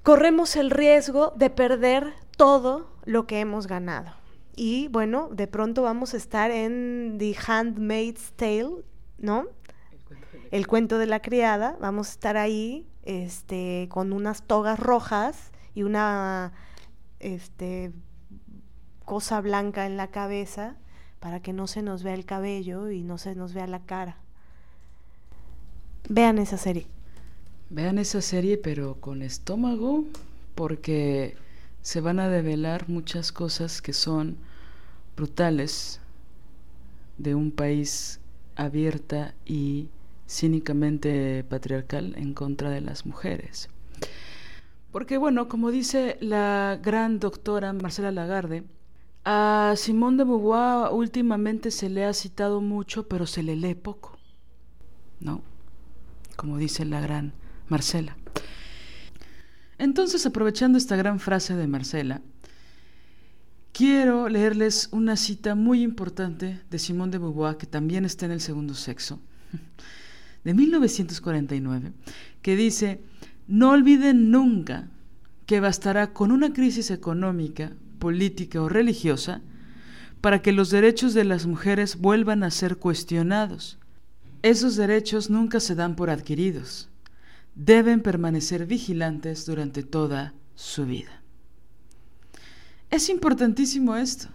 corremos el riesgo de perder todo lo que hemos ganado. Y bueno, de pronto vamos a estar en The Handmaid's Tale, ¿no? El cuento de la criada. Vamos a estar ahí este, con unas togas rojas y una este, cosa blanca en la cabeza para que no se nos vea el cabello y no se nos vea la cara. Vean esa serie. Vean esa serie, pero con estómago, porque se van a develar muchas cosas que son brutales de un país abierta y cínicamente patriarcal en contra de las mujeres. Porque bueno, como dice la gran doctora Marcela Lagarde, a Simón de Beauvoir últimamente se le ha citado mucho, pero se le lee poco. ¿No? Como dice la gran Marcela. Entonces, aprovechando esta gran frase de Marcela, quiero leerles una cita muy importante de Simone de Beauvoir, que también está en el segundo sexo, de 1949, que dice, no olviden nunca que bastará con una crisis económica, política o religiosa para que los derechos de las mujeres vuelvan a ser cuestionados. Esos derechos nunca se dan por adquiridos deben permanecer vigilantes durante toda su vida. Es importantísimo esto,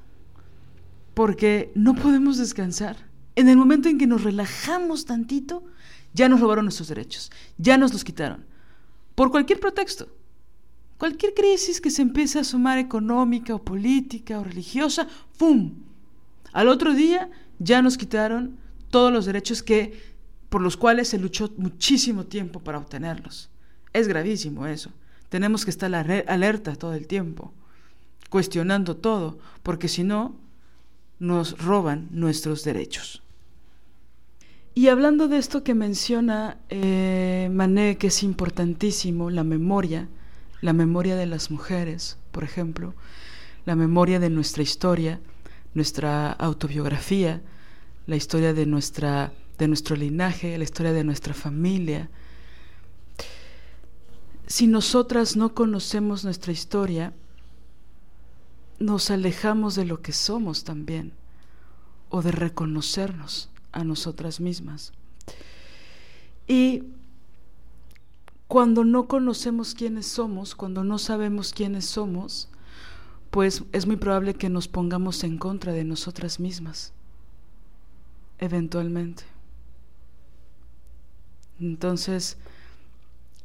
porque no podemos descansar. En el momento en que nos relajamos tantito, ya nos robaron nuestros derechos, ya nos los quitaron, por cualquier pretexto. Cualquier crisis que se empiece a sumar económica o política o religiosa, ¡fum! Al otro día ya nos quitaron todos los derechos que por los cuales se luchó muchísimo tiempo para obtenerlos. Es gravísimo eso. Tenemos que estar alerta todo el tiempo, cuestionando todo, porque si no, nos roban nuestros derechos. Y hablando de esto que menciona eh, Mané, que es importantísimo, la memoria, la memoria de las mujeres, por ejemplo, la memoria de nuestra historia, nuestra autobiografía, la historia de, nuestra, de nuestro linaje, la historia de nuestra familia. Si nosotras no conocemos nuestra historia, nos alejamos de lo que somos también, o de reconocernos a nosotras mismas. Y cuando no conocemos quiénes somos, cuando no sabemos quiénes somos, pues es muy probable que nos pongamos en contra de nosotras mismas, eventualmente. Entonces,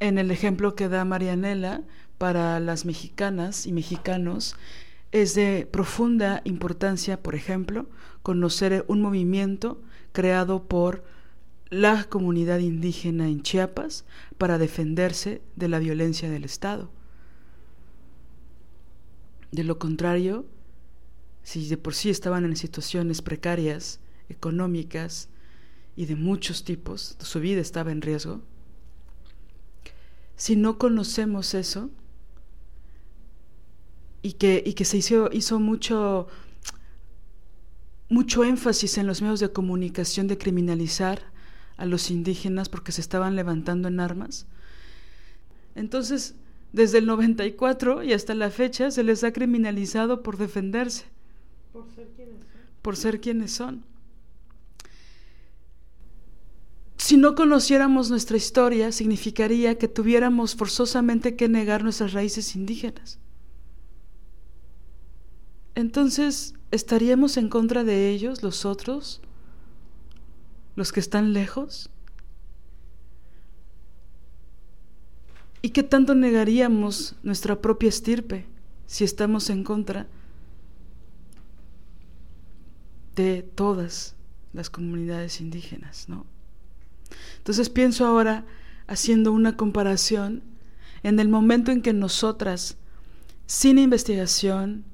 en el ejemplo que da Marianela para las mexicanas y mexicanos, es de profunda importancia, por ejemplo, conocer un movimiento creado por la comunidad indígena en Chiapas para defenderse de la violencia del Estado. De lo contrario, si de por sí estaban en situaciones precarias, económicas y de muchos tipos, su vida estaba en riesgo, si no conocemos eso, y que, y que se hizo, hizo mucho, mucho énfasis en los medios de comunicación de criminalizar a los indígenas porque se estaban levantando en armas. Entonces, desde el 94 y hasta la fecha se les ha criminalizado por defenderse. Por ser quienes son. Por ser quienes son. Si no conociéramos nuestra historia, significaría que tuviéramos forzosamente que negar nuestras raíces indígenas. Entonces, ¿estaríamos en contra de ellos, los otros, los que están lejos? ¿Y qué tanto negaríamos nuestra propia estirpe si estamos en contra de todas las comunidades indígenas, ¿no? Entonces pienso ahora, haciendo una comparación, en el momento en que nosotras, sin investigación,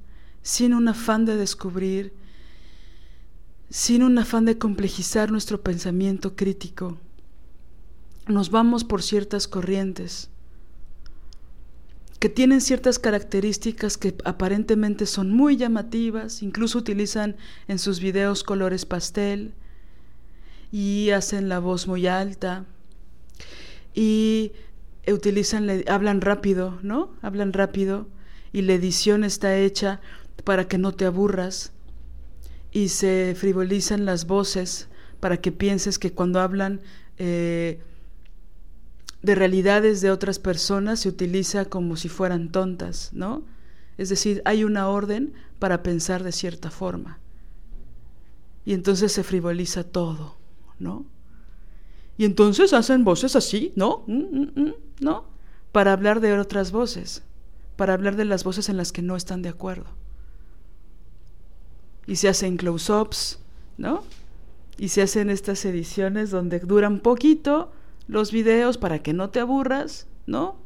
sin un afán de descubrir, sin un afán de complejizar nuestro pensamiento crítico, nos vamos por ciertas corrientes que tienen ciertas características que aparentemente son muy llamativas, incluso utilizan en sus videos colores pastel y hacen la voz muy alta y utilizan hablan rápido, ¿no? Hablan rápido y la edición está hecha para que no te aburras y se frivolizan las voces para que pienses que cuando hablan eh, de realidades de otras personas se utiliza como si fueran tontas, ¿no? Es decir, hay una orden para pensar de cierta forma. Y entonces se frivoliza todo, ¿no? Y entonces hacen voces así, ¿no? Mm, mm, mm, ¿No? Para hablar de otras voces, para hablar de las voces en las que no están de acuerdo. Y se hacen close-ups, ¿no? Y se hacen estas ediciones donde duran poquito, los videos para que no te aburras, ¿no?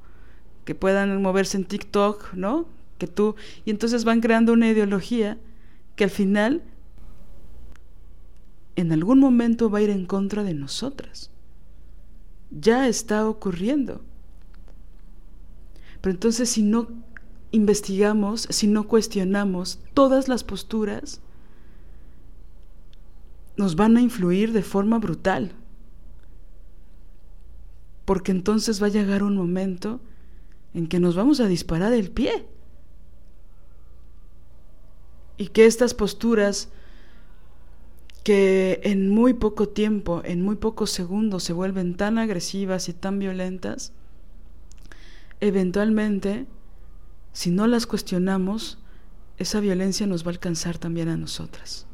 Que puedan moverse en TikTok, ¿no? Que tú y entonces van creando una ideología que al final en algún momento va a ir en contra de nosotras. Ya está ocurriendo. Pero entonces si no investigamos, si no cuestionamos todas las posturas, nos van a influir de forma brutal porque entonces va a llegar un momento en que nos vamos a disparar el pie. Y que estas posturas que en muy poco tiempo, en muy pocos segundos se vuelven tan agresivas y tan violentas, eventualmente, si no las cuestionamos, esa violencia nos va a alcanzar también a nosotras.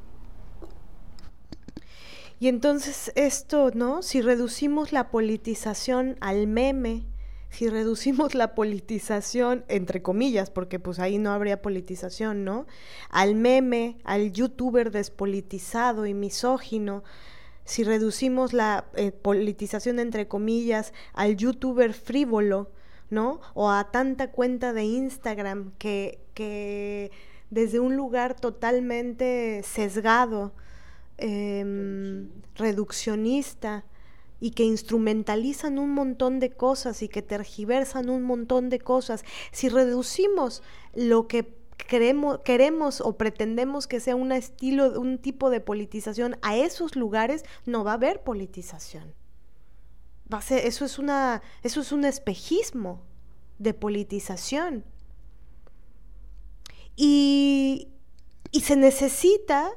Y entonces esto, ¿no? Si reducimos la politización al meme, si reducimos la politización, entre comillas, porque pues ahí no habría politización, ¿no? Al meme, al youtuber despolitizado y misógino, si reducimos la eh, politización, entre comillas, al youtuber frívolo, ¿no? O a tanta cuenta de Instagram que, que desde un lugar totalmente sesgado, em, reduccionista, y que instrumentalizan un montón de cosas y que tergiversan un montón de cosas, si reducimos lo que queremos, queremos o pretendemos que sea un estilo, un tipo de politización a esos lugares, no va a haber politización. Eso, es una, eso es un espejismo de politización. Y, y se necesita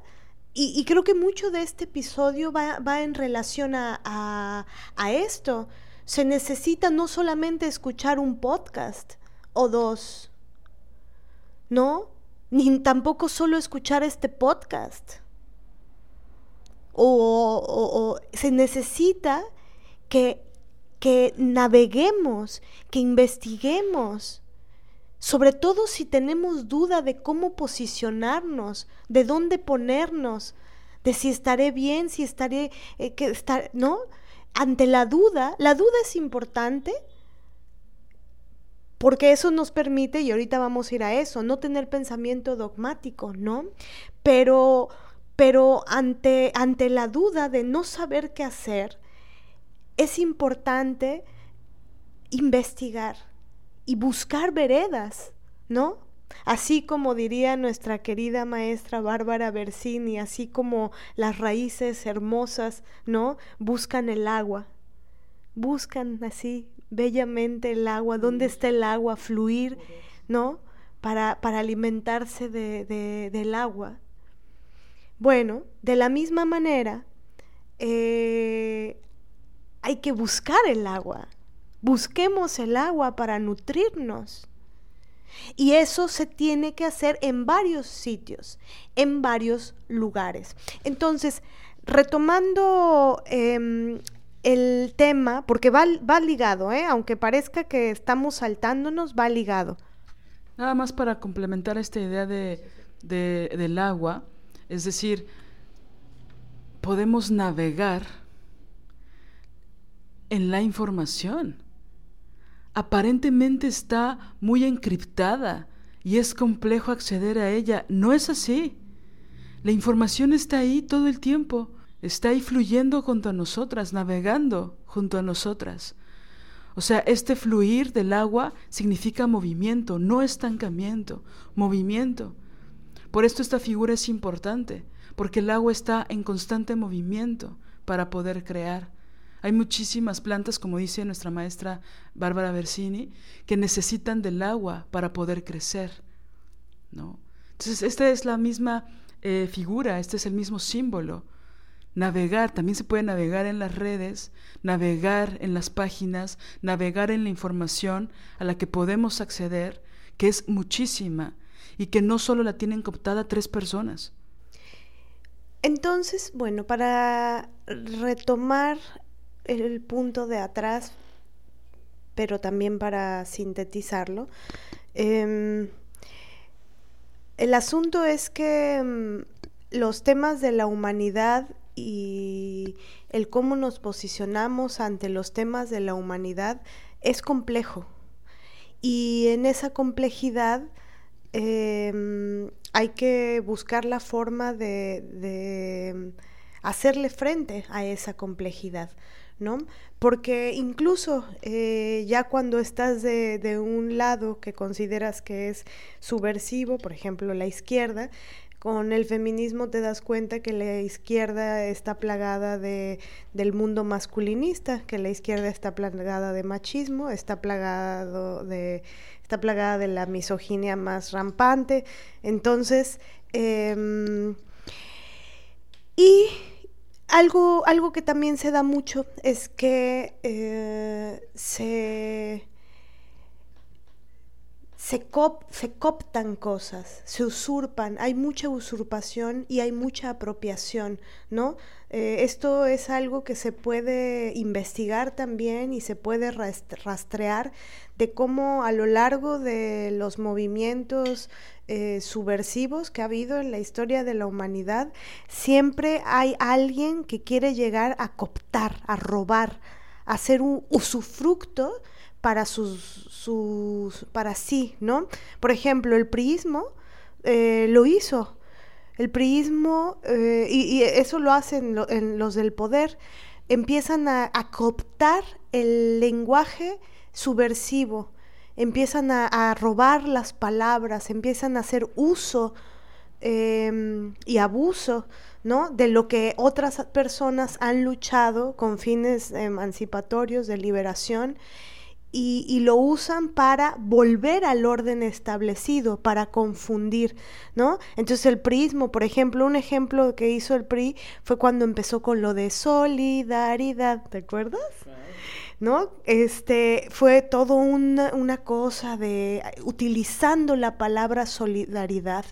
y, creo que mucho de este episodio va, en relación a, esto. Se necesita no solamente escuchar un podcast o dos, ¿no? Ni tampoco solo escuchar este podcast. O, se necesita que, naveguemos, que investiguemos, sobre todo si tenemos duda de cómo posicionarnos, de dónde ponernos, de si estaré bien, si estaré, eh, que estar, ¿no? Ante la duda, la duda es importante porque eso nos permite, y ahorita vamos a ir a eso, no tener pensamiento dogmático, ¿no? Pero, pero ante, ante la duda de no saber qué hacer, es importante investigar y buscar veredas, ¿no? Así como diría nuestra querida maestra Bárbara Bersini, así como las raíces hermosas, ¿no? Buscan el agua, buscan así bellamente el agua, ¿dónde está el agua? Fluir, ¿no? Para, para alimentarse de, del agua. Bueno, de la misma manera, eh, hay que buscar el agua, Busquemos el agua para nutrirnos. Y eso se tiene que hacer en varios sitios, en varios lugares. Entonces, retomando em, el tema, porque va, ligado, ¿eh? aunque parezca que estamos saltándonos, va ligado. Nada más para complementar esta idea de, del agua, es decir, podemos navegar en la información aparentemente está muy encriptada y es complejo acceder a ella. No es así. La información está ahí todo el tiempo, está ahí fluyendo junto a nosotras, navegando junto a nosotras. O sea, este fluir del agua significa movimiento, no estancamiento, movimiento. Por esto esta figura es importante, porque el agua está en constante movimiento para poder crear. Hay muchísimas plantas, como dice nuestra maestra Bárbara Bersini, que necesitan del agua para poder crecer. ¿no? Entonces, esta es la misma eh, figura, este es el mismo símbolo. Navegar, también se puede navegar en las redes, navegar en las páginas, navegar en la información a la que podemos acceder, que es muchísima y que no solo la tienen cooptada tres personas. Entonces, bueno, para retomar el punto de atrás, pero también para sintetizarlo. Em, el asunto es que em, los temas de la humanidad y el cómo nos posicionamos ante los temas de la humanidad es complejo. Y en esa complejidad em, hay que buscar la forma de hacerle frente a esa complejidad. Porque incluso eh, ya cuando estás de, un lado que consideras que es subversivo, por ejemplo la izquierda, con el feminismo te das cuenta que la izquierda está plagada de, del mundo masculinista, que la izquierda está plagada de machismo, está plagado de está plagada de la misoginia más rampante. Entonces, em, y algo, algo que también se da mucho es que eh, se, se, se coptan cosas, se usurpan, hay mucha usurpación y hay mucha apropiación, ¿no? Eh, esto es algo que se puede investigar también y se puede rastrear de cómo a lo largo de los movimientos eh, subversivos que ha habido en la historia de la humanidad, siempre hay alguien que quiere llegar a cooptar, a robar, a hacer un usufructo para sus, sus para sí, ¿no? Por ejemplo, el priismo eh, lo hizo el priismo, eh, y, eso lo hacen en los del poder, empiezan a, cooptar el lenguaje subversivo, empiezan a, robar las palabras, empiezan a hacer uso em, y abuso ¿no? de lo que otras personas han luchado con fines emancipatorios, de liberación, y, lo usan para volver al orden establecido, para confundir, ¿no? Entonces el prismo, por ejemplo, un ejemplo que hizo el PRI fue cuando empezó con lo de solidaridad, ¿te acuerdas? ¿no? Este fue todo una, una, cosa de utilizando la palabra solidaridad,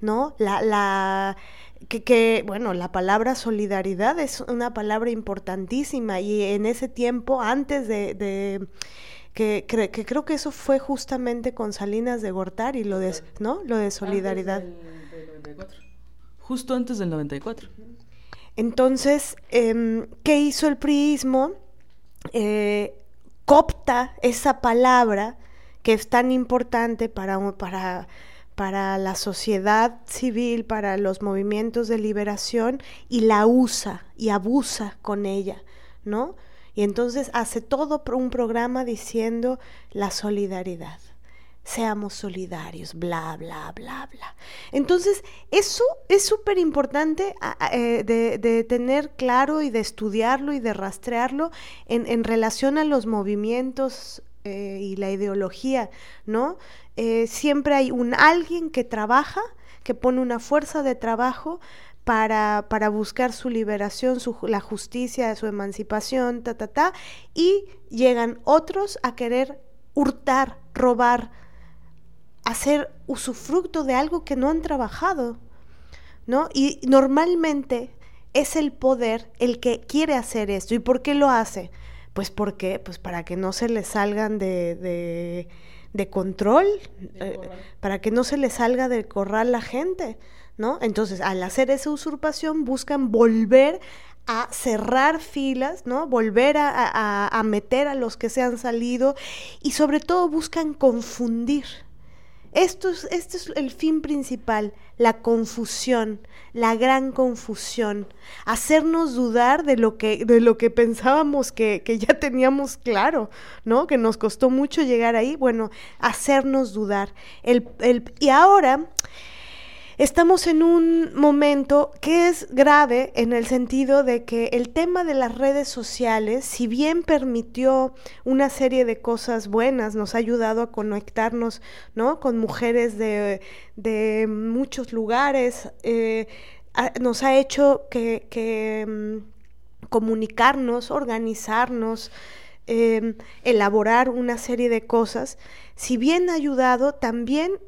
¿no? La, la que, que, bueno, la palabra solidaridad es una palabra importantísima y en ese tiempo, antes de que, creo que eso fue justamente con Salinas de Gortari, lo de, ¿no? Lo de solidaridad. Justo antes del 94. Entonces, em, ¿qué hizo el priismo? Eh, copta esa palabra que es tan importante para, para, para la sociedad civil, para los movimientos de liberación, y la usa y abusa con ella, ¿no? Y entonces hace todo un programa diciendo la solidaridad. Seamos solidarios, bla, bla, bla, bla. Entonces, eso es súper importante eh, de, tener claro y de estudiarlo y de rastrearlo en, relación a los movimientos eh, y la ideología, ¿no? Eh, siempre hay un alguien que trabaja, que pone una fuerza de trabajo para, para buscar su liberación, su, la justicia, su emancipación, ta, ta, ta, y llegan otros a querer hurtar, robar, hacer usufructo de algo que no han trabajado, ¿no? Y normalmente es el poder el que quiere hacer esto. ¿Y por qué lo hace? Pues porque, pues para que no se le salgan de, de, control, eh, para que no se le salga del corral la gente. ¿no? Entonces, al hacer esa usurpación, buscan volver a cerrar filas, ¿no? Volver a, meter a los que se han salido y sobre todo buscan confundir. Esto es, este es el fin principal, la confusión, la gran confusión, hacernos dudar de lo que, de lo que pensábamos que, que ya teníamos claro, ¿no? Que nos costó mucho llegar ahí, bueno, hacernos dudar. El, el, y ahora Estamos en un momento que es grave en el sentido de que el tema de las redes sociales, si bien permitió una serie de cosas buenas, nos ha ayudado a conectarnos ¿no? con mujeres de, muchos lugares, eh, nos ha hecho que, mm, comunicarnos, organizarnos, em, elaborar una serie de cosas, si bien ha ayudado, también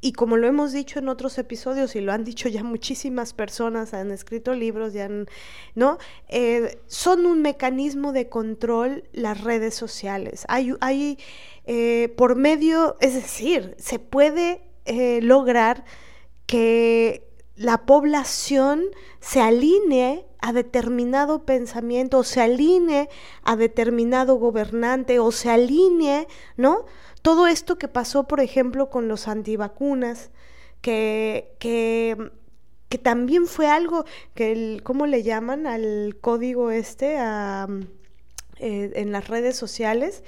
y como lo hemos dicho en otros episodios y lo han dicho ya muchísimas personas, han escrito libros, ya ¿no? Eh, son un mecanismo de control las redes sociales. Hay, hay eh, por medio, es decir, se puede eh, lograr que la población se alinee a determinado pensamiento, o se alinee a determinado gobernante, o se alinee, ¿no? Todo esto que pasó, por ejemplo, con los antivacunas, que, que, que también fue algo que, el, ¿cómo le llaman al código este eh, en las redes sociales?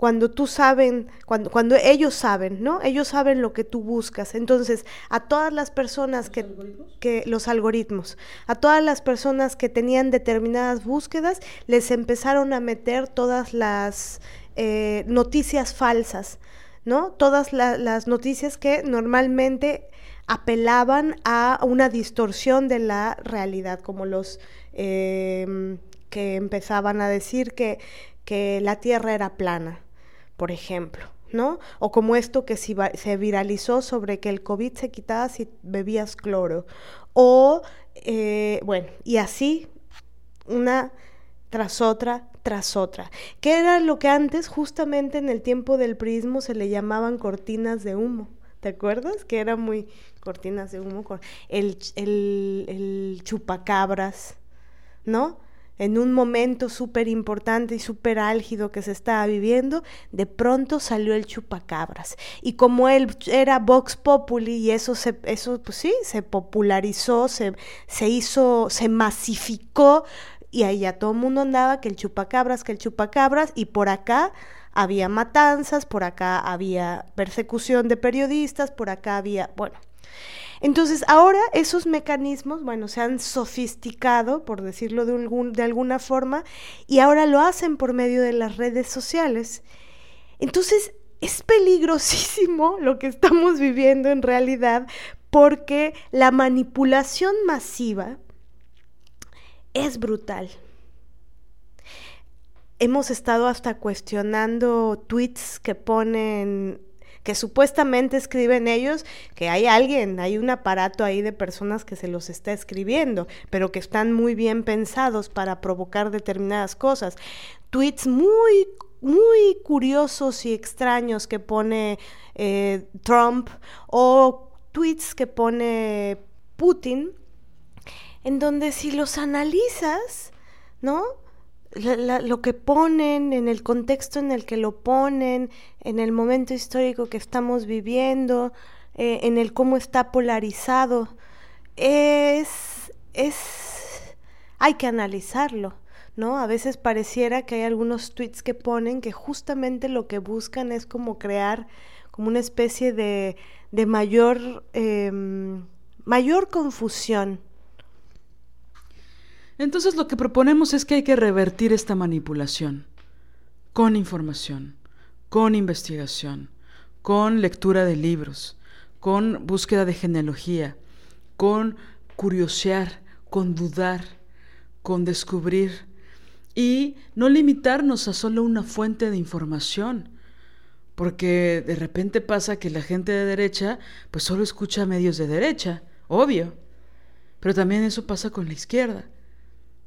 Cuando tú saben, cuando, cuando ellos saben, ¿no? Ellos saben lo que tú buscas. Entonces, a todas las personas que, que, los algoritmos, a todas las personas que tenían determinadas búsquedas, les empezaron a meter todas las eh, noticias falsas, ¿no? Todas las noticias que normalmente apelaban a una distorsión de la realidad, como los em, que empezaban a decir que, que la Tierra era plana, por ejemplo. ¿no? O como esto que se viralizó sobre que el COVID se quitaba si bebías cloro. O, eh, bueno, y así, una tras otra, tras otra. Que era lo que antes, justamente en el tiempo del prismo, se le llamaban cortinas de humo. ¿Te acuerdas? Que era muy cortinas de humo. El, el, el chupacabras, ¿no? En un momento súper importante y súper álgido que se estaba viviendo, de pronto salió el chupacabras. Y como él era Vox Populi y eso, se, eso pues sí, se popularizó, se, se hizo, se masificó y ahí ya todo el mundo andaba que el chupacabras, que el chupacabras y por acá había matanzas, por acá había persecución de periodistas, por acá había, bueno, entonces, ahora esos mecanismos, bueno, se han sofisticado, por decirlo de, de alguna forma, y ahora lo hacen por medio de las redes sociales. Entonces, es peligrosísimo lo que estamos viviendo en realidad porque la manipulación masiva es brutal. Hemos estado hasta cuestionando tweets que ponen que supuestamente escriben ellos, que hay alguien, hay un aparato ahí de personas que se los está escribiendo, pero que están muy bien pensados para provocar determinadas cosas. Tweets muy muy curiosos y extraños que pone eh, Trump o tweets que pone Putin, en donde si los analizas, ¿no? Lo que ponen, en el contexto en el que lo ponen, en el momento histórico que estamos viviendo, eh, en el cómo está polarizado, es, es, hay que analizarlo, ¿no? A veces pareciera que hay algunos tweets que ponen que justamente lo que buscan es como crear como una especie de, de mayor, em, mayor confusión, entonces lo que proponemos es que hay que revertir esta manipulación con información, con investigación, con lectura de libros, con búsqueda de genealogía, con curiosear, con dudar, con descubrir y no limitarnos a solo una fuente de información. Porque de repente pasa que la gente de derecha pues solo escucha medios de derecha, obvio. Pero también eso pasa con la izquierda.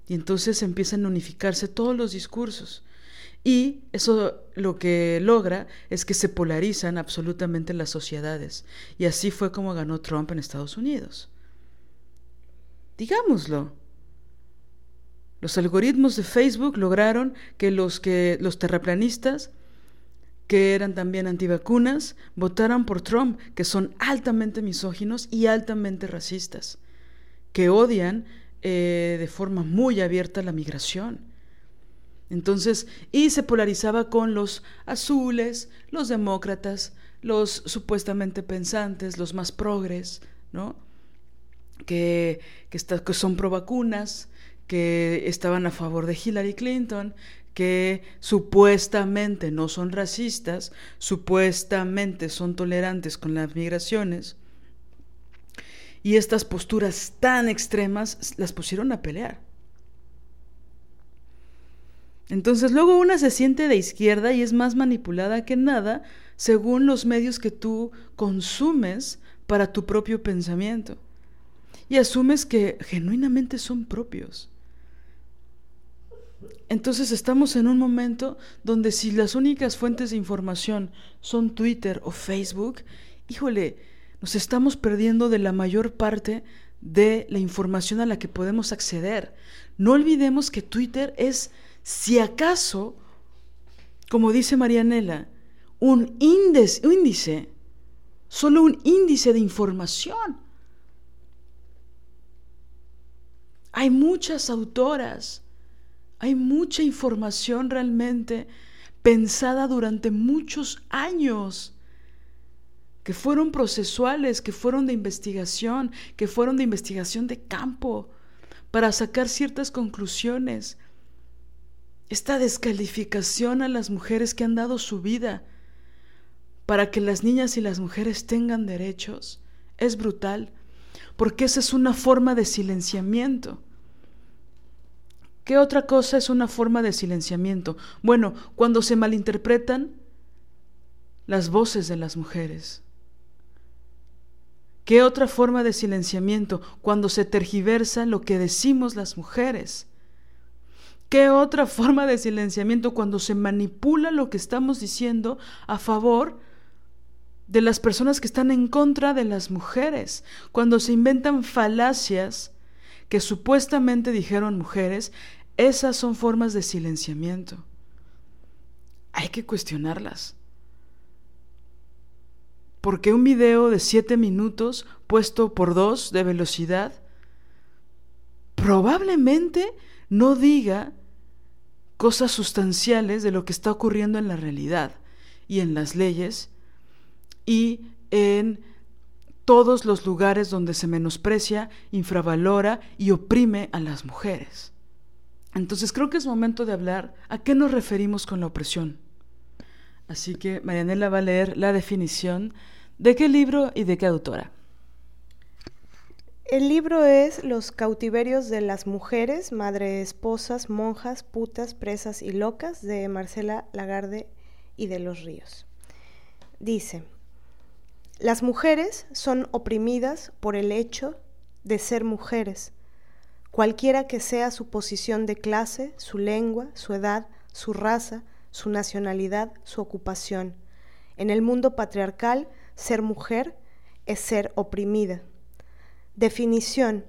Y entonces empiezan a unificarse todos los discursos. Y eso lo que logra es que se polarizan absolutamente las sociedades. Y así fue como ganó Trump en Estados Unidos. Digámoslo. Los algoritmos de Facebook lograron que los, que los terraplanistas, que eran también antivacunas, votaran por Trump, que son altamente misóginos y altamente racistas, que odian eh, de forma muy abierta la migración. Entonces, y se polarizaba con los azules, los demócratas, los supuestamente pensantes, los más progres, ¿no? Que, que, que son pro vacunas, que estaban a favor de Hillary Clinton, que supuestamente no son racistas, supuestamente son tolerantes con las migraciones, y estas posturas tan extremas las pusieron a pelear. Entonces luego una se siente de izquierda y es más manipulada que nada según los medios que tú consumes para tu propio pensamiento. Y asumes que genuinamente son propios. Entonces estamos en un momento donde si las únicas fuentes de información son Twitter o Facebook, híjole, nos estamos perdiendo de la mayor parte de la información a la que podemos acceder. No olvidemos que Twitter es, si acaso, como dice Marianela, un índice, un índice, solo un índice de información. Hay muchas autoras, hay mucha información realmente pensada durante muchos años que fueron procesuales, que fueron de investigación, que fueron de investigación de campo, para sacar ciertas conclusiones. Esta descalificación a las mujeres que han dado su vida para que las niñas y las mujeres tengan derechos es brutal, porque esa es una forma de silenciamiento. ¿Qué otra cosa es una forma de silenciamiento? Bueno, cuando se malinterpretan las voces de las mujeres. ¿Qué otra forma de silenciamiento cuando se tergiversa lo que decimos las mujeres? ¿Qué otra forma de silenciamiento cuando se manipula lo que estamos diciendo a favor de las personas que están en contra de las mujeres? Cuando se inventan falacias que supuestamente dijeron mujeres, esas son formas de silenciamiento. Hay que cuestionarlas. Porque un video de siete minutos puesto por dos de velocidad probablemente no diga cosas sustanciales de lo que está ocurriendo en la realidad y en las leyes y en todos los lugares donde se menosprecia, infravalora y oprime a las mujeres. Entonces creo que es momento de hablar a qué nos referimos con la opresión. Así que Marianela va a leer la definición ¿De qué libro y de qué autora? El libro es Los cautiverios de las mujeres, madre esposas, monjas, putas, presas y locas de Marcela Lagarde y de los Ríos. Dice, las mujeres son oprimidas por el hecho de ser mujeres, cualquiera que sea su posición de clase, su lengua, su edad, su raza, su nacionalidad, su ocupación. En el mundo patriarcal, ser mujer es ser oprimida. Definición.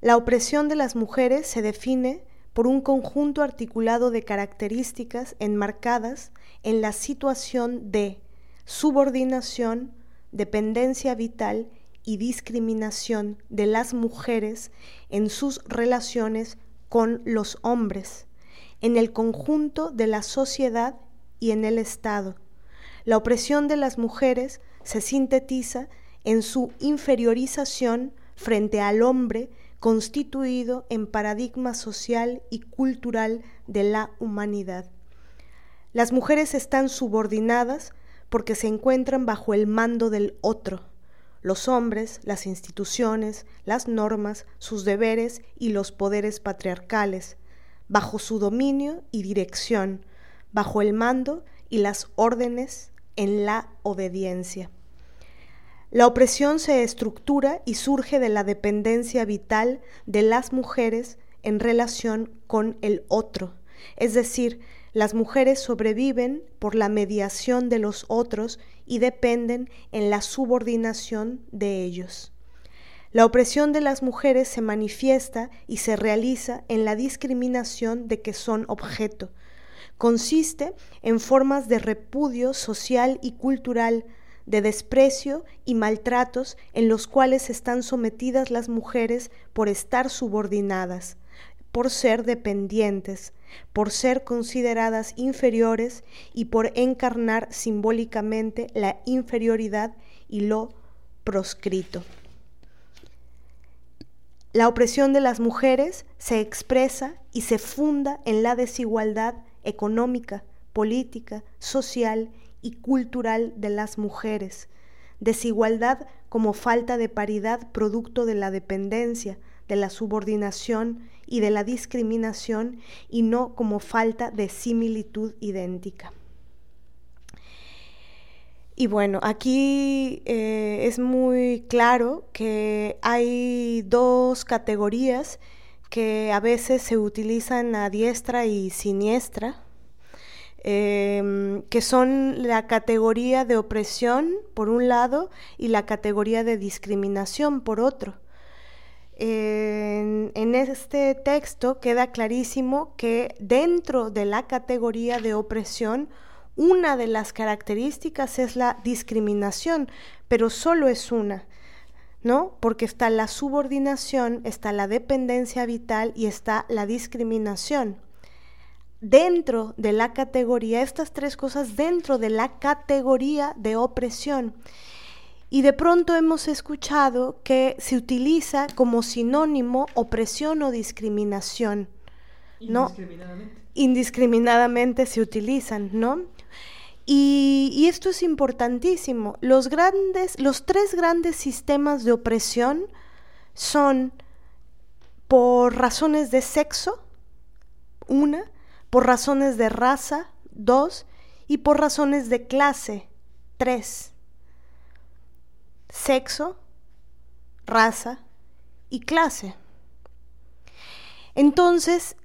La opresión de las mujeres se define por un conjunto articulado de características enmarcadas en la situación de subordinación, dependencia vital y discriminación de las mujeres en sus relaciones con los hombres, en el conjunto de la sociedad y en el Estado la opresión de las mujeres se sintetiza en su inferiorización frente al hombre constituido en paradigma social y cultural de la humanidad. Las mujeres están subordinadas porque se encuentran bajo el mando del otro. Los hombres, las instituciones, las normas, sus deberes y los poderes patriarcales, bajo su dominio y dirección, bajo el mando y las órdenes en la obediencia. La opresión se estructura y surge de la dependencia vital de las mujeres en relación con el otro, es decir, las mujeres sobreviven por la mediación de los otros y dependen en la subordinación de ellos. La opresión de las mujeres se manifiesta y se realiza en la discriminación de que son objeto, consiste en formas de repudio social y cultural, de desprecio y maltratos en los cuales están sometidas las mujeres por estar subordinadas, por ser dependientes, por ser consideradas inferiores y por encarnar simbólicamente la inferioridad y lo proscrito. La opresión de las mujeres se expresa y se funda en la desigualdad económica, política, social y cultural de las mujeres, desigualdad como falta de paridad producto de la dependencia, de la subordinación y de la discriminación y no como falta de similitud idéntica. Y bueno, aquí eh, es muy claro que hay dos categorías que a veces se utilizan a diestra y siniestra, em, que son la categoría de opresión por un lado y la categoría de discriminación por otro. En, en, este texto queda clarísimo que dentro de la categoría de opresión, una de las características es la discriminación, pero solo es una. ¿no? Porque está la subordinación, está la dependencia vital y está la discriminación. Dentro de la categoría, estas tres cosas dentro de la categoría de opresión. Y de pronto hemos escuchado que se utiliza como sinónimo opresión o discriminación. ¿no? Indiscriminadamente. Indiscriminadamente se utilizan, ¿no? Y, esto es importantísimo. Los, grandes, los tres grandes sistemas de opresión son por razones de sexo, una, por razones de raza, dos, y por razones de clase, Tres, sexo, raza y clase. Entonces,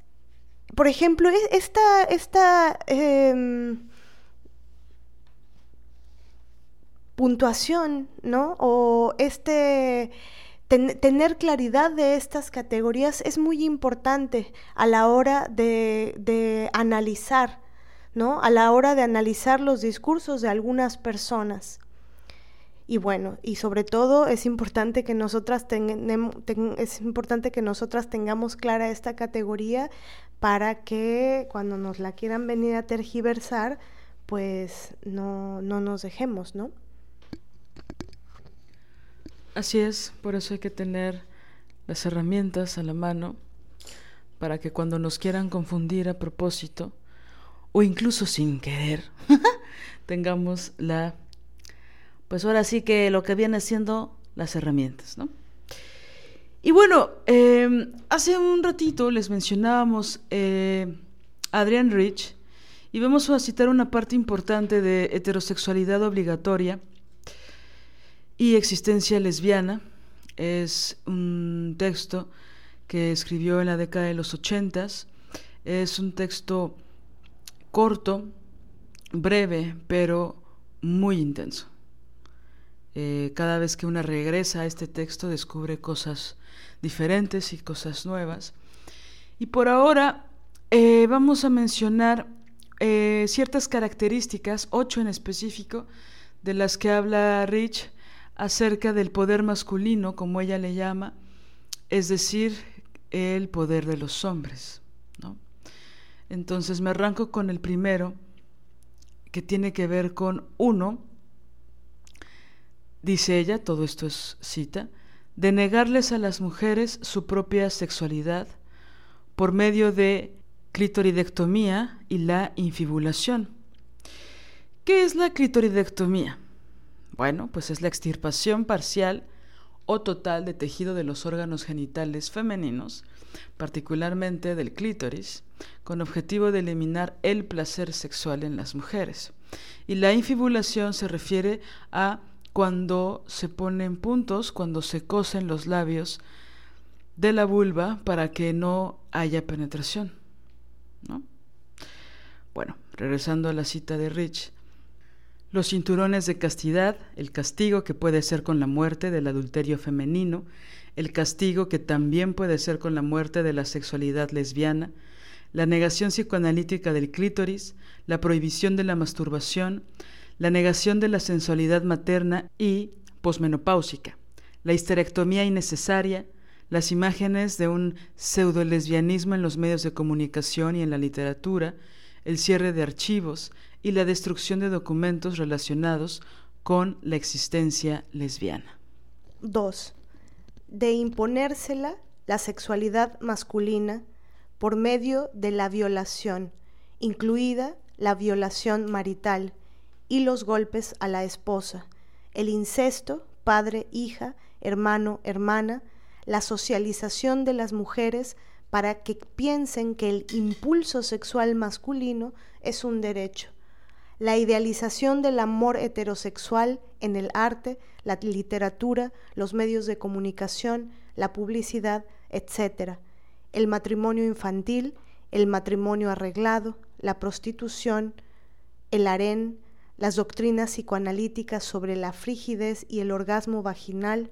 por ejemplo, e-, esta, esta em, puntuación, ¿no? O este tener claridad de estas categorías es muy importante a la hora de, de analizar, ¿no? A la hora de analizar los discursos de algunas personas. Y bueno, y sobre todo es importante que nosotras es importante que nosotras tengamos clara esta categoría para que cuando nos la quieran venir a tergiversar, pues no, no nos dejemos, ¿no? Así es, por eso hay que tener las herramientas a la mano para que cuando nos quieran confundir a propósito o incluso sin querer, tengamos la pues ahora sí que lo que viene siendo las herramientas, ¿no? Y bueno, em, hace un ratito les mencionábamos eh, Adrian Rich y vamos a citar una parte importante de heterosexualidad obligatoria y existencia lesbiana. Es un texto que escribió en la década de los ochentas. Es un texto corto, breve, pero muy intenso. Eh, cada vez que una regresa a este texto descubre cosas diferentes y cosas nuevas. Y por ahora eh, vamos a mencionar eh, ciertas características, ocho en específico, de las que habla Rich acerca del poder masculino, como ella le llama, es decir, el poder de los hombres. Entonces me arranco con el primero, que tiene que ver con uno, dice ella, todo esto es cita, de negarles a las mujeres su propia sexualidad por medio de clitoridectomía y la infibulación. ¿Qué es la clitoridectomía? Bueno, pues es la extirpación parcial o total de tejido de los órganos genitales femeninos, particularmente del clítoris, con objetivo de eliminar el placer sexual en las mujeres. Y la infibulación se refiere a cuando se ponen puntos, cuando se cosen los labios de la vulva para que no haya penetración. ¿no? Bueno, regresando a la cita de Rich, los cinturones de castidad, el castigo que puede ser con la muerte del adulterio femenino, el castigo que también puede ser con la muerte de la sexualidad lesbiana, la negación psicoanalítica del clítoris, la prohibición de la masturbación, la negación de la sensualidad materna y posmenopáusica, la histerectomía innecesaria, las imágenes de un pseudo-lesbianismo en los medios de comunicación y en la literatura, el cierre de archivos y la destrucción de documentos relacionados con la existencia lesbiana. 2. De imponérsela la sexualidad masculina por medio de la violación, incluida la violación marital, y los golpes a la esposa, el incesto, padre, hija, hermano, hermana, la socialización de las mujeres para que piensen que el impulso sexual masculino es un derecho, la idealización del amor heterosexual en el arte, la literatura, los medios de comunicación, la publicidad, etc., el matrimonio infantil, el matrimonio arreglado, la prostitución, el harén, las doctrinas psicoanalíticas sobre la frigidez y el orgasmo vaginal,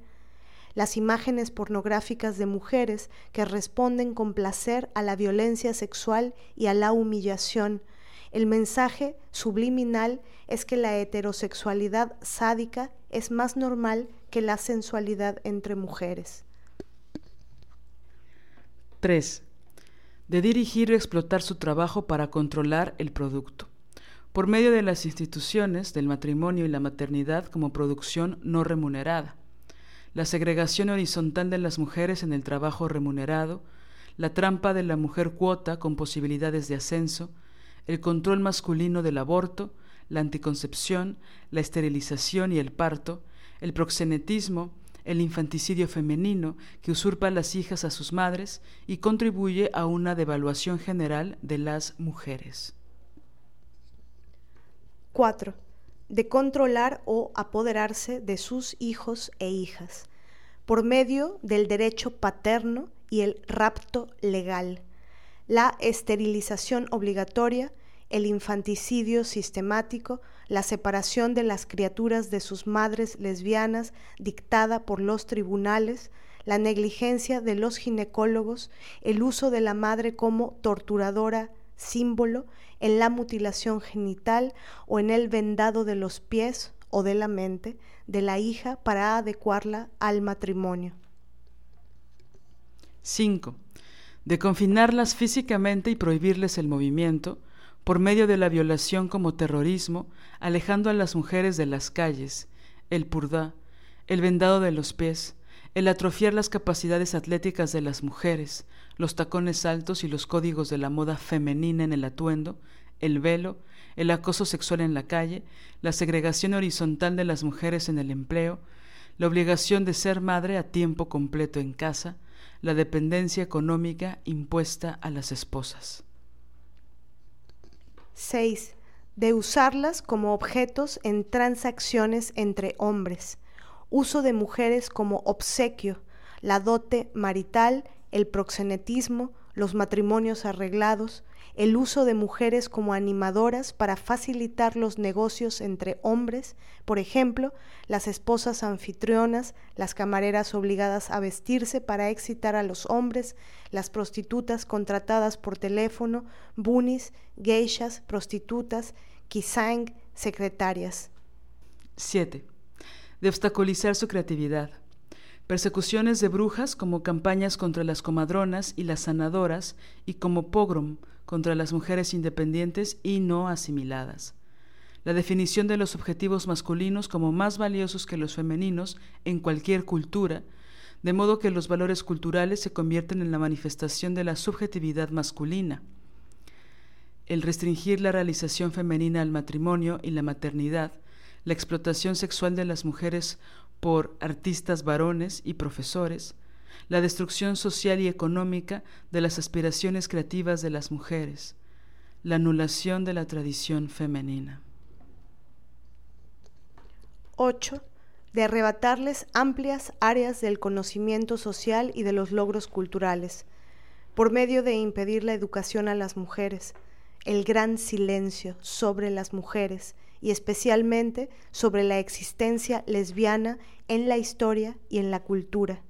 las imágenes pornográficas de mujeres que responden con placer a la violencia sexual y a la humillación. El mensaje subliminal es que la heterosexualidad sádica es más normal que la sensualidad entre mujeres. 3. De dirigir o explotar su trabajo para controlar el producto por medio de las instituciones del matrimonio y la maternidad como producción no remunerada, la segregación horizontal de las mujeres en el trabajo remunerado, la trampa de la mujer cuota con posibilidades de ascenso, el control masculino del aborto, la anticoncepción, la esterilización y el parto, el proxenetismo, el infanticidio femenino que usurpa las hijas a sus madres y contribuye a una devaluación general de las mujeres. 4. de controlar o apoderarse de sus hijos e hijas, por medio del derecho paterno y el rapto legal, la esterilización obligatoria, el infanticidio sistemático, la separación de las criaturas de sus madres lesbianas dictada por los tribunales, la negligencia de los ginecólogos, el uso de la madre como torturadora símbolo en la mutilación genital o en el vendado de los pies o de la mente de la hija para adecuarla al matrimonio. 5. De confinarlas físicamente y prohibirles el movimiento, por medio de la violación como terrorismo, alejando a las mujeres de las calles, el purdá, el vendado de los pies, el atrofiar las capacidades atléticas de las mujeres, los tacones altos y los códigos de la moda femenina en el atuendo, el velo, el acoso sexual en la calle, la segregación horizontal de las mujeres en el empleo, la obligación de ser madre a tiempo completo en casa, la dependencia económica impuesta a las esposas. 6. De usarlas como objetos en transacciones entre hombres, uso de mujeres como obsequio, la dote marital, el proxenetismo, los matrimonios arreglados, el uso de mujeres como animadoras para facilitar los negocios entre hombres, por ejemplo, las esposas anfitrionas, las camareras obligadas a vestirse para excitar a los hombres, las prostitutas contratadas por teléfono, bunis, geishas, prostitutas, kisang, secretarias. 7. De obstaculizar su creatividad persecuciones de brujas como campañas contra las comadronas y las sanadoras y como pogrom contra las mujeres independientes y no asimiladas. La definición de los objetivos masculinos como más valiosos que los femeninos en cualquier cultura, de modo que los valores culturales se convierten en la manifestación de la subjetividad masculina. El restringir la realización femenina al matrimonio y la maternidad, la explotación sexual de las mujeres por artistas varones y profesores, la destrucción social y económica de las aspiraciones creativas de las mujeres, la anulación de la tradición femenina. 8. De arrebatarles amplias áreas del conocimiento social y de los logros culturales, por medio de impedir la educación a las mujeres, el gran silencio sobre las mujeres y especialmente sobre la existencia lesbiana en la historia y en la cultura.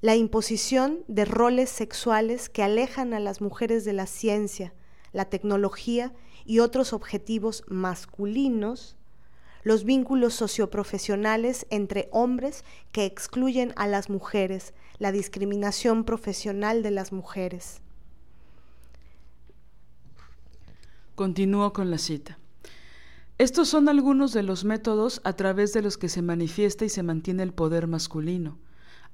La imposición de roles sexuales que alejan a las mujeres de la ciencia, la tecnología y otros objetivos masculinos, los vínculos socioprofesionales entre hombres que excluyen a las mujeres, la discriminación profesional de las mujeres. Continúo con la cita. Estos son algunos de los métodos a través de los que se manifiesta y se mantiene el poder masculino.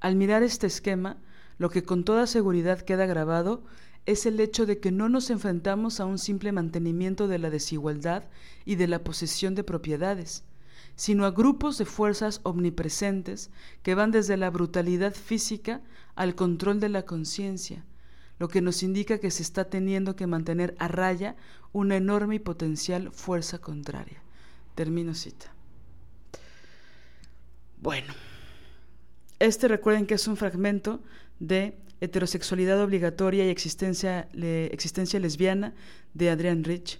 Al mirar este esquema, lo que con toda seguridad queda grabado es el hecho de que no nos enfrentamos a un simple mantenimiento de la desigualdad y de la posesión de propiedades, sino a grupos de fuerzas omnipresentes que van desde la brutalidad física al control de la conciencia, lo que nos indica que se está teniendo que mantener a raya una enorme y potencial fuerza contraria. Termino cita. Bueno, este recuerden que es un fragmento de Heterosexualidad obligatoria y existencia, existencia lesbiana de Adrian Rich.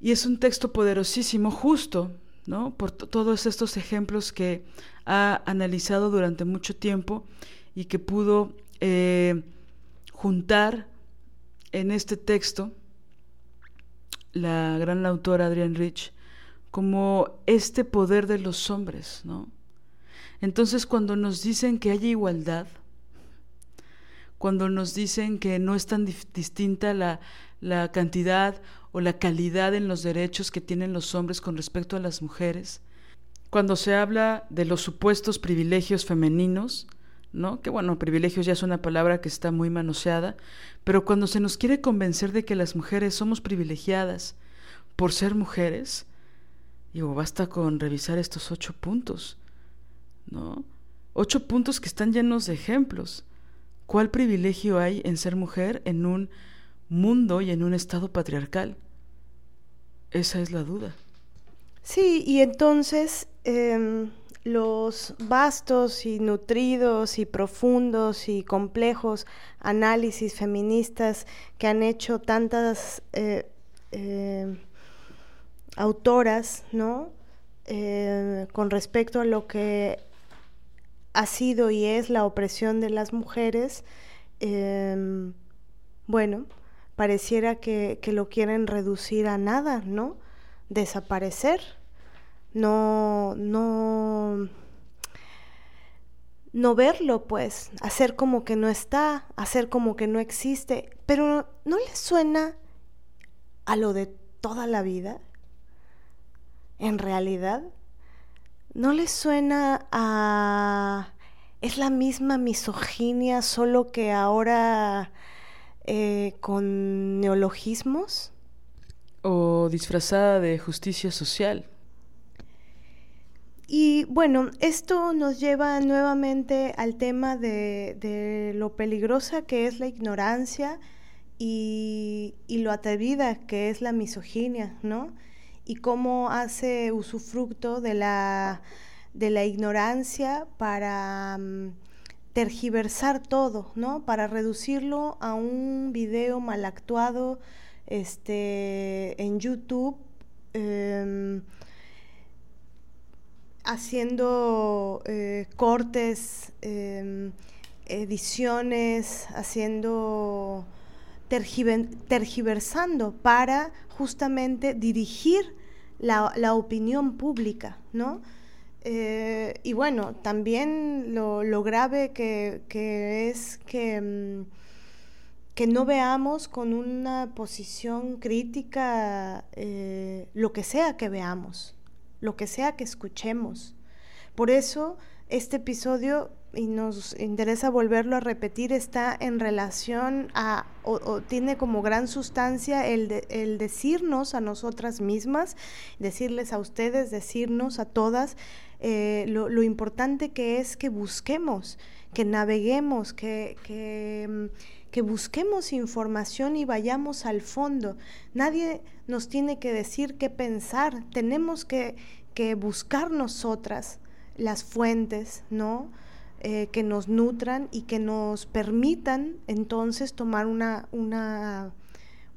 Y es un texto poderosísimo, justo, ¿no? Por todos estos ejemplos que ha analizado durante mucho tiempo y que pudo eh, juntar en este texto la gran autora Adrienne Rich como este poder de los hombres, ¿no? Entonces cuando nos dicen que haya igualdad, cuando nos dicen que no es tan distinta la, la cantidad o la calidad en los derechos que tienen los hombres con respecto a las mujeres, cuando se habla de los supuestos privilegios femeninos, ¿no? Que bueno, privilegios ya es una palabra que está muy manoseada, pero cuando se nos quiere convencer de que las mujeres somos privilegiadas por ser mujeres, digo, basta con revisar estos ocho puntos, ¿no? Ocho puntos que están llenos de ejemplos. ¿Cuál privilegio hay en ser mujer en un mundo y en un estado patriarcal? Esa es la duda. Sí, y entonces em, los vastos y nutridos y profundos y complejos análisis feministas que han hecho tantas eh, em, autoras, ¿no? Eh, con respecto a lo que ha sido y es la opresión de las mujeres, em, bueno, pareciera que, que, lo quieren reducir a nada, ¿no? Desaparecer, no, no, no verlo, pues, hacer como que no está, hacer como que no existe, pero ¿no le suena a lo de toda la vida? En realidad, ¿no le suena a... es la misma misoginia, solo que ahora eh, con neologismos? O disfrazada de justicia social. Y bueno, esto nos lleva nuevamente al tema de, lo peligrosa que es la ignorancia y, y, lo atrevida que es la misoginia, ¿no? Y cómo hace usufructo de la, de la ignorancia para mm, tergiversar todo, ¿no? Para reducirlo a un video mal actuado este, en YouTube. Em, haciendo eh, cortes, em, ediciones, haciendo tergiversando para justamente dirigir la, opinión pública, ¿no? Eh, y bueno, también lo, grave que, es que, mm, que, no veamos con una posición crítica eh, lo que sea que veamos lo que sea que escuchemos. Por eso este episodio, y nos interesa volverlo a repetir, está en relación a, o, tiene como gran sustancia el, el decirnos a nosotras mismas, decirles a ustedes, decirnos a todas, eh, lo, lo, importante que es que busquemos, que naveguemos, que, que, mm, que busquemos información y vayamos al fondo. Nadie nos tiene que decir qué pensar, tenemos que, que buscar nosotras las fuentes, ¿no? Eh, que nos nutran y que nos permitan entonces tomar una, una,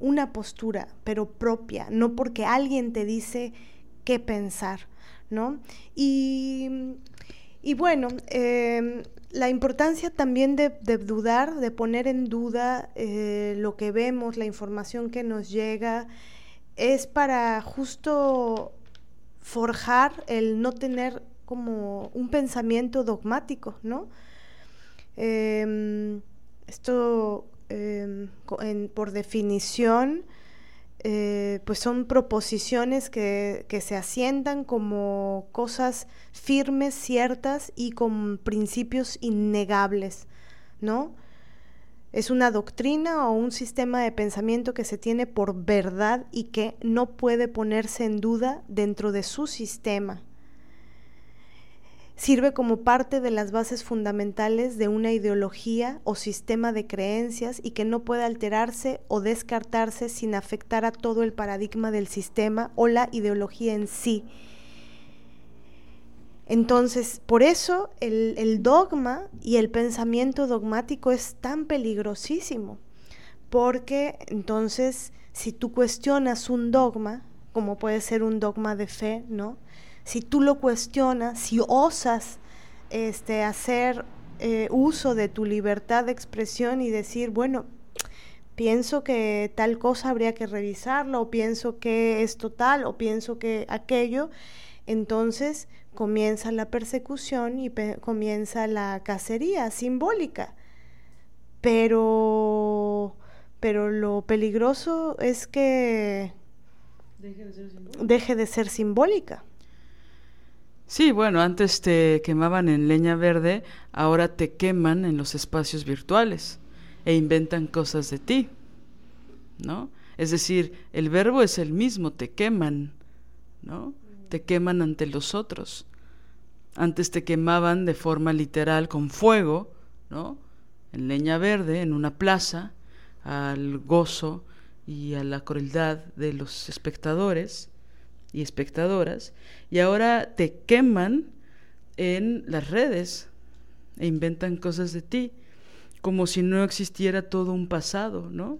una postura, pero propia, no porque alguien te dice qué pensar, ¿no? Y, y bueno, em, la importancia también de, dudar, de poner en duda eh, lo que vemos, la información que nos llega, es para justo forjar el no tener como un pensamiento dogmático, ¿no? Em, esto, em, por definición, eh, pues son proposiciones que, que, se asientan como cosas firmes, ciertas y con principios innegables, ¿no? Es una doctrina o un sistema de pensamiento que se tiene por verdad y que no puede ponerse en duda dentro de su sistema sirve como parte de las bases fundamentales de una ideología o sistema de creencias y que no puede alterarse o descartarse sin afectar a todo el paradigma del sistema o la ideología en sí. Entonces, por eso el, dogma y el pensamiento dogmático es tan peligrosísimo, porque entonces si tú cuestionas un dogma, como puede ser un dogma de fe, ¿no? Si tú lo cuestionas, si osas este, hacer eh, uso de tu libertad de expresión y decir, bueno, pienso que tal cosa habría que revisarlo, o pienso que es total, o pienso que aquello, entonces comienza la persecución y comienza la cacería simbólica. Pero, pero lo peligroso es que deje de ser simbólica. Sí, bueno, antes te quemaban en leña verde, ahora te queman en los espacios virtuales e inventan cosas de ti, ¿no? Es decir, el verbo es el mismo, te queman, ¿no? Te queman ante los otros. Antes te quemaban de forma literal con fuego, ¿no? En leña verde, en una plaza, al gozo y a la crueldad de los espectadores y espectadoras, y ahora te queman en las redes e inventan cosas de ti, como si no existiera todo un pasado, ¿no?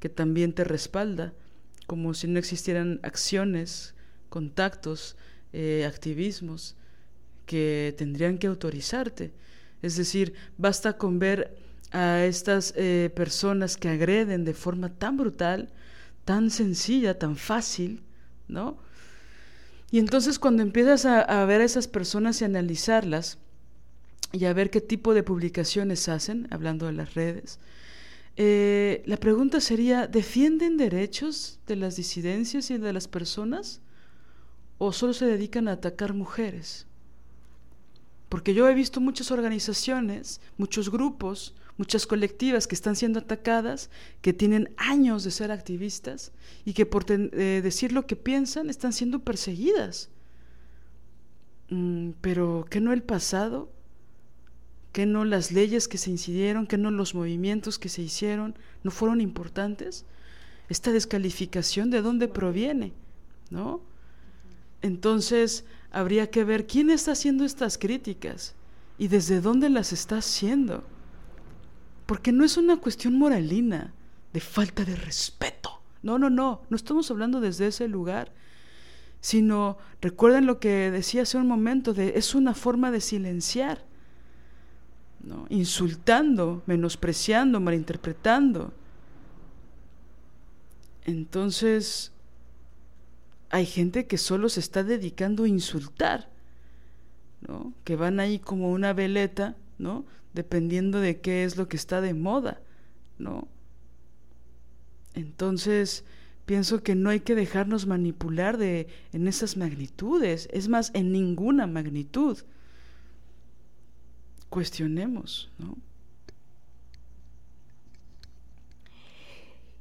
Que también te respalda, como si no existieran acciones, contactos, eh, activismos que tendrían que autorizarte. Es decir, basta con ver a estas eh, personas que agreden de forma tan brutal, tan sencilla, tan fácil, ¿no? Y entonces cuando empiezas a, ver a esas personas y analizarlas y a ver qué tipo de publicaciones hacen, hablando de las redes, eh, la pregunta sería, ¿defienden derechos de las disidencias y de las personas? ¿O solo se dedican a atacar mujeres? Porque yo he visto muchas organizaciones, muchos grupos, muchas colectivas que están siendo atacadas, que tienen años de ser activistas y que por eh, decir lo que piensan están siendo perseguidas. Mm, pero ¿qué no el pasado? ¿Qué no las leyes que se incidieron? ¿Qué no los movimientos que se hicieron? ¿No fueron importantes? Esta descalificación de dónde proviene, ¿no? Entonces habría que ver quién está haciendo estas críticas y desde dónde las está haciendo. Porque no es una cuestión moralina, de falta de respeto. No, no, no, no estamos hablando desde ese lugar, sino recuerden lo que decía hace un momento, de, es una forma de silenciar, ¿no? insultando, menospreciando, malinterpretando. Entonces, hay gente que solo se está dedicando a insultar, ¿no? que van ahí como una veleta, ¿no? Dependiendo de qué es lo que está de moda, ¿no? Entonces, pienso que no hay que dejarnos manipular de en esas magnitudes, es más, en ninguna magnitud. Cuestionemos, ¿no?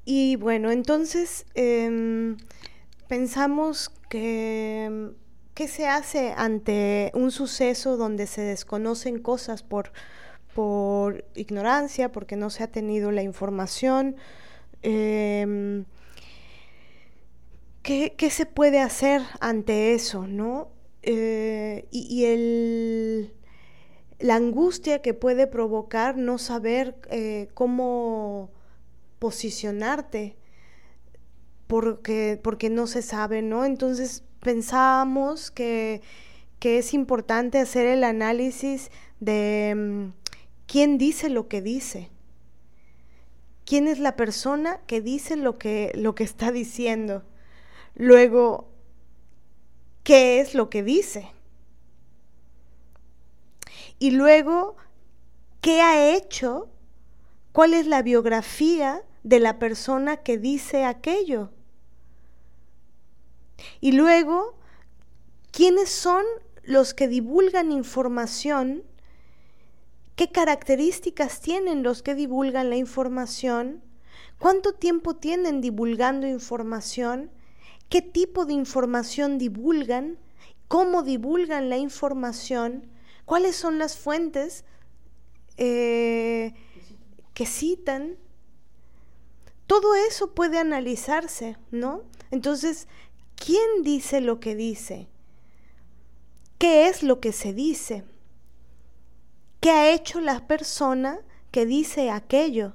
Y bueno, entonces em, pensamos que ¿qué se hace ante un suceso donde se desconocen cosas por por ignorancia, porque no se ha tenido la información. Em, ¿qué, se puede hacer ante eso? ¿no? Eh, y, el, la angustia que puede provocar no saber eh, cómo posicionarte porque, porque no se sabe, ¿no? Entonces pensamos que, que es importante hacer el análisis de em, ¿Quién dice lo que dice? ¿Quién es la persona que dice lo que, lo que está diciendo? Luego, ¿qué es lo que dice? Y luego, ¿qué ha hecho? ¿Cuál es la biografía de la persona que dice aquello? Y luego, ¿quiénes son los que divulgan información qué características tienen los que divulgan la información, cuánto tiempo tienen divulgando información, qué tipo de información divulgan, cómo divulgan la información, cuáles son las fuentes eh, que citan. Todo eso puede analizarse, ¿no? Entonces, ¿quién dice lo que dice? ¿Qué es lo que se dice? ¿Qué ha hecho la persona que dice aquello?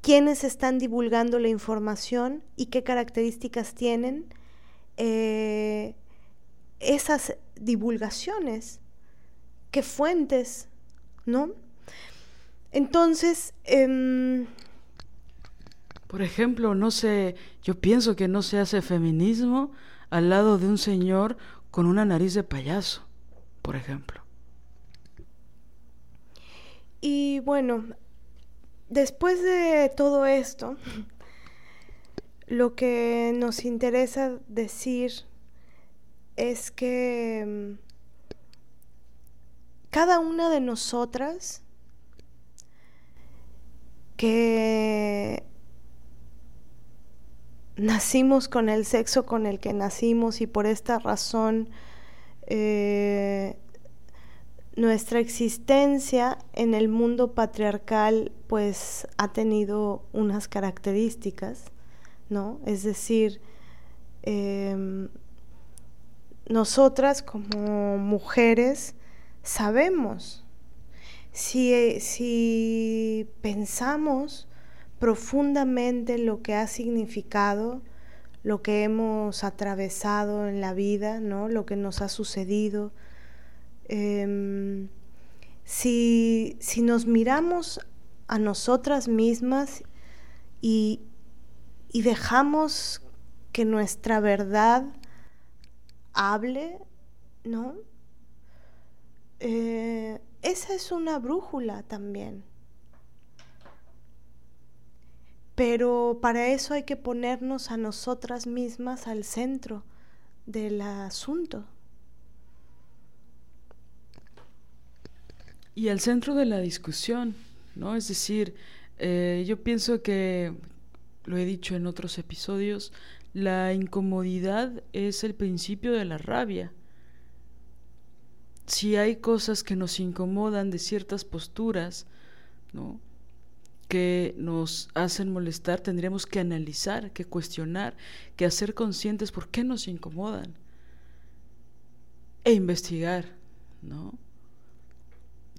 ¿Quiénes están divulgando la información y qué características tienen eh, esas divulgaciones? ¿Qué fuentes? ¿No? Entonces, em, por ejemplo, no sé, yo pienso que no se hace feminismo al lado de un señor con una nariz de payaso, por ejemplo. Y bueno, después de todo esto, lo que nos interesa decir es que mm, cada una de nosotras que nacimos con el sexo con el que nacimos y por esta razón eh, nuestra existencia en el mundo patriarcal pues ha tenido unas características, ¿no? Es decir, Em, nosotras como mujeres sabemos si, si pensamos profundamente lo que ha significado, lo que hemos atravesado en la vida, ¿no? lo que nos ha sucedido. Em, si, si, nos miramos a nosotras mismas y, y dejamos que nuestra verdad hable, ¿no? Eh, esa es una brújula también. Pero para eso hay que ponernos a nosotras mismas al centro del asunto. Y al centro de la discusión, ¿no? Es decir, eh, yo pienso que, lo he dicho en otros episodios, la incomodidad es el principio de la rabia. Si hay cosas que nos incomodan de ciertas posturas, ¿no? que nos hacen molestar, tendríamos que analizar, que cuestionar, que hacer conscientes por qué nos incomodan e investigar, ¿no?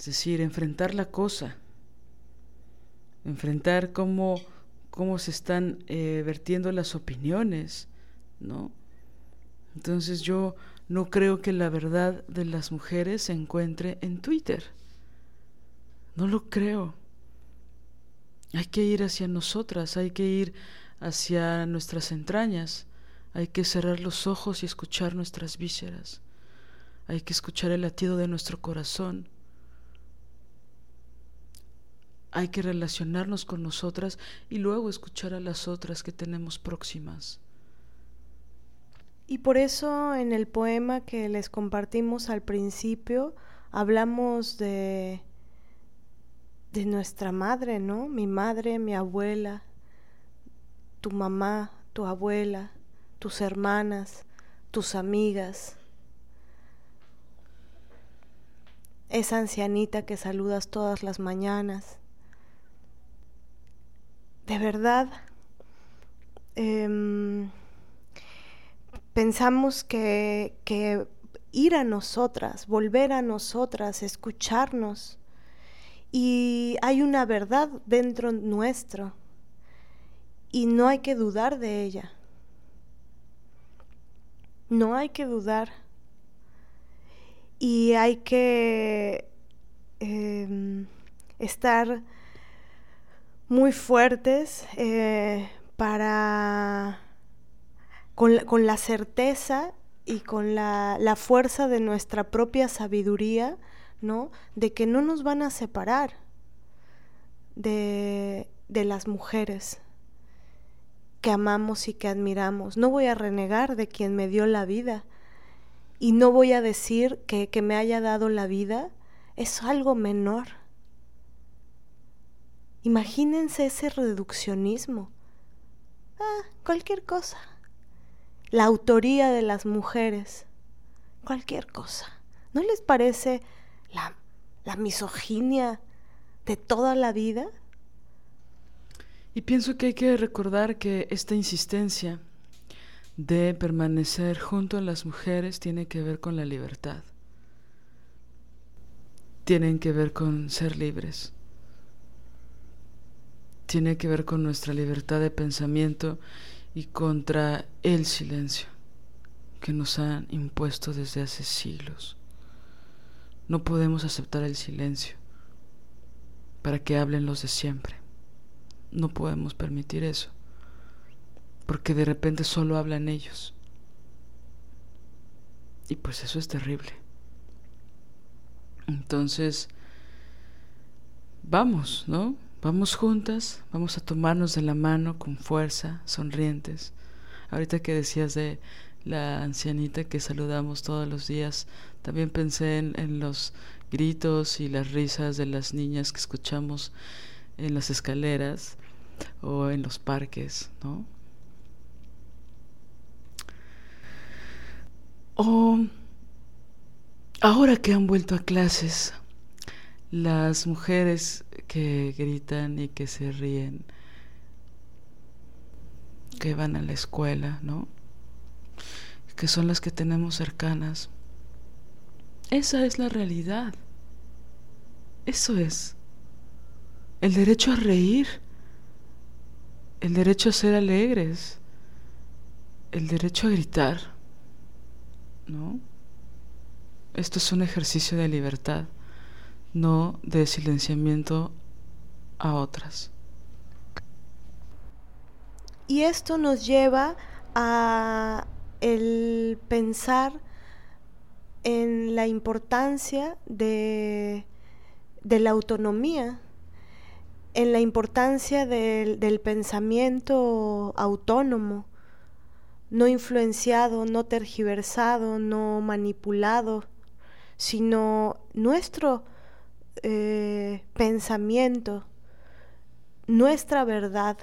Es decir, enfrentar la cosa, enfrentar cómo, cómo se están eh, vertiendo las opiniones, ¿no? Entonces yo no creo que la verdad de las mujeres se encuentre en Twitter. No lo creo. Hay que ir hacia nosotras, hay que ir hacia nuestras entrañas, hay que cerrar los ojos y escuchar nuestras vísceras, hay que escuchar el latido de nuestro corazón, hay que relacionarnos con nosotras y luego escuchar a las otras que tenemos próximas. Y por eso en el poema que les compartimos al principio hablamos de de nuestra madre, ¿no? Mi madre, mi abuela, tu mamá, tu abuela, tus hermanas, tus amigas, esa ancianita que saludas todas las mañanas. De verdad, em, pensamos que, que ir a nosotras, volver a nosotras, escucharnos, y hay una verdad dentro nuestro y no hay que dudar de ella. No hay que dudar. Y hay que em, estar muy fuertes eh, para con con la, certeza y con la, la fuerza de nuestra propia sabiduría ¿no? De que no nos van a separar de, de las mujeres que amamos y que admiramos. No voy a renegar de quien me dio la vida y no voy a decir que, que me haya dado la vida es algo menor. Imagínense ese reduccionismo. Ah, cualquier cosa. La autoría de las mujeres. Cualquier cosa. ¿No les parece la, misoginia de toda la vida? Y pienso que hay que recordar que esta insistencia de permanecer junto a las mujeres tiene que ver con la libertad. Tienen que ver con ser libres. Tiene que ver con nuestra libertad de pensamiento y contra el silencio que nos han impuesto desde hace siglos. No podemos aceptar el silencio para que hablen los de siempre. No podemos permitir eso, porque de repente solo hablan ellos. Y pues eso es terrible. Entonces, vamos, ¿no? Vamos juntas, vamos a tomarnos de la mano con fuerza, sonrientes. Ahorita que decías de la ancianita que saludamos todos los días, también pensé en, los gritos y las risas de las niñas que escuchamos en las escaleras o en los parques, ¿no? O ahora que han vuelto a clases, las mujeres que gritan y que se ríen, que van a la escuela, ¿no? que son las que tenemos cercanas. Esa es la realidad. Eso es. El derecho a reír, el derecho a ser alegres, el derecho a gritar, ¿no? Esto es un ejercicio de libertad, no de silenciamiento a otras. Y esto nos lleva a el pensar en la importancia de, de la autonomía en la importancia del, del pensamiento autónomo, no influenciado, no tergiversado, no manipulado, sino nuestro eh, pensamiento, nuestra verdad.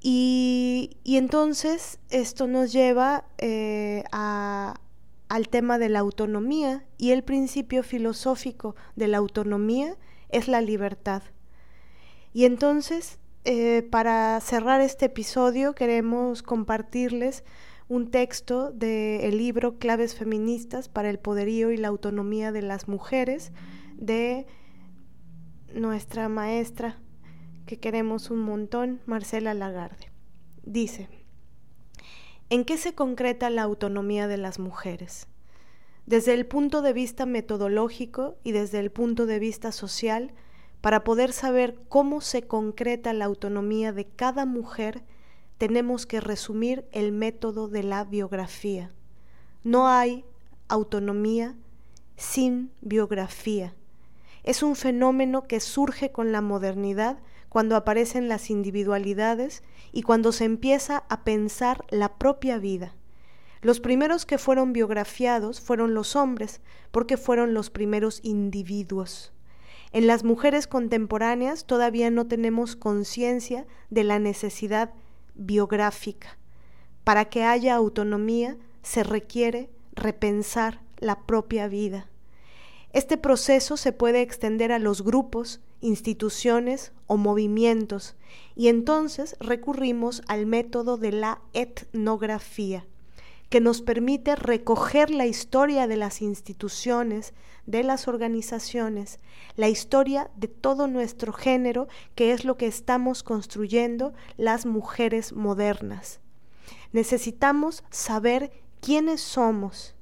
Y, y, entonces esto nos lleva eh, al tema de la autonomía y el principio filosófico de la autonomía es la libertad. Y entonces, eh, para cerrar este episodio, queremos compartirles un texto del libro Claves Feministas para el Poderío y la Autonomía de las Mujeres de nuestra maestra, que queremos un montón, Marcela Lagarde. Dice, ¿en qué se concreta la autonomía de las mujeres? Desde el punto de vista metodológico y desde el punto de vista social, para poder saber cómo se concreta la autonomía de cada mujer, tenemos que resumir el método de la biografía. No hay autonomía sin biografía. Es un fenómeno que surge con la modernidad cuando aparecen las individualidades y cuando se empieza a pensar la propia vida. Los primeros que fueron biografiados fueron los hombres, porque fueron los primeros individuos. En las mujeres contemporáneas todavía no tenemos conciencia de la necesidad biográfica. Para que haya autonomía se requiere repensar la propia vida. Este proceso se puede extender a los grupos, instituciones o movimientos y entonces recurrimos al método de la etnografía que nos permite recoger la historia de las instituciones, de las organizaciones, la historia de todo nuestro género, que es lo que estamos construyendo las mujeres modernas. Necesitamos saber quiénes somos.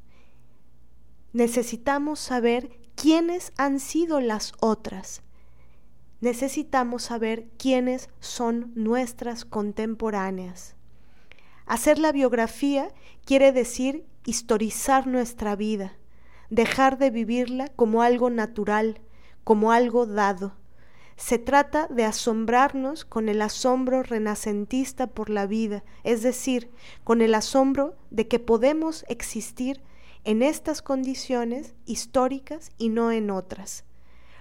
Necesitamos saber quiénes han sido las otras. Necesitamos saber quiénes son nuestras contemporáneas. Hacer la biografía quiere decir historizar nuestra vida, dejar de vivirla como algo natural, como algo dado. Se trata de asombrarnos con el asombro renacentista por la vida, es decir, con el asombro de que podemos existir en estas condiciones históricas y no en otras,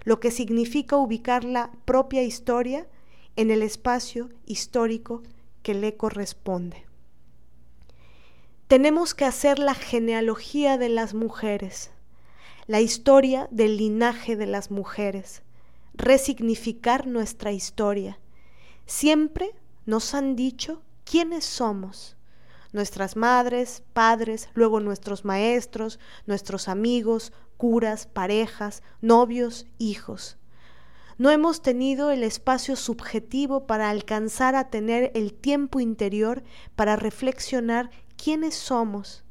lo que significa ubicar la propia historia en el espacio histórico que le corresponde. Tenemos que hacer la genealogía de las mujeres, la historia del linaje de las mujeres, resignificar nuestra historia. Siempre nos han dicho quiénes somos, nuestras madres, padres, luego nuestros maestros, nuestros amigos, curas, parejas, novios, hijos. No hemos tenido el espacio subjetivo para alcanzar a tener el tiempo interior para reflexionar quiénes somos,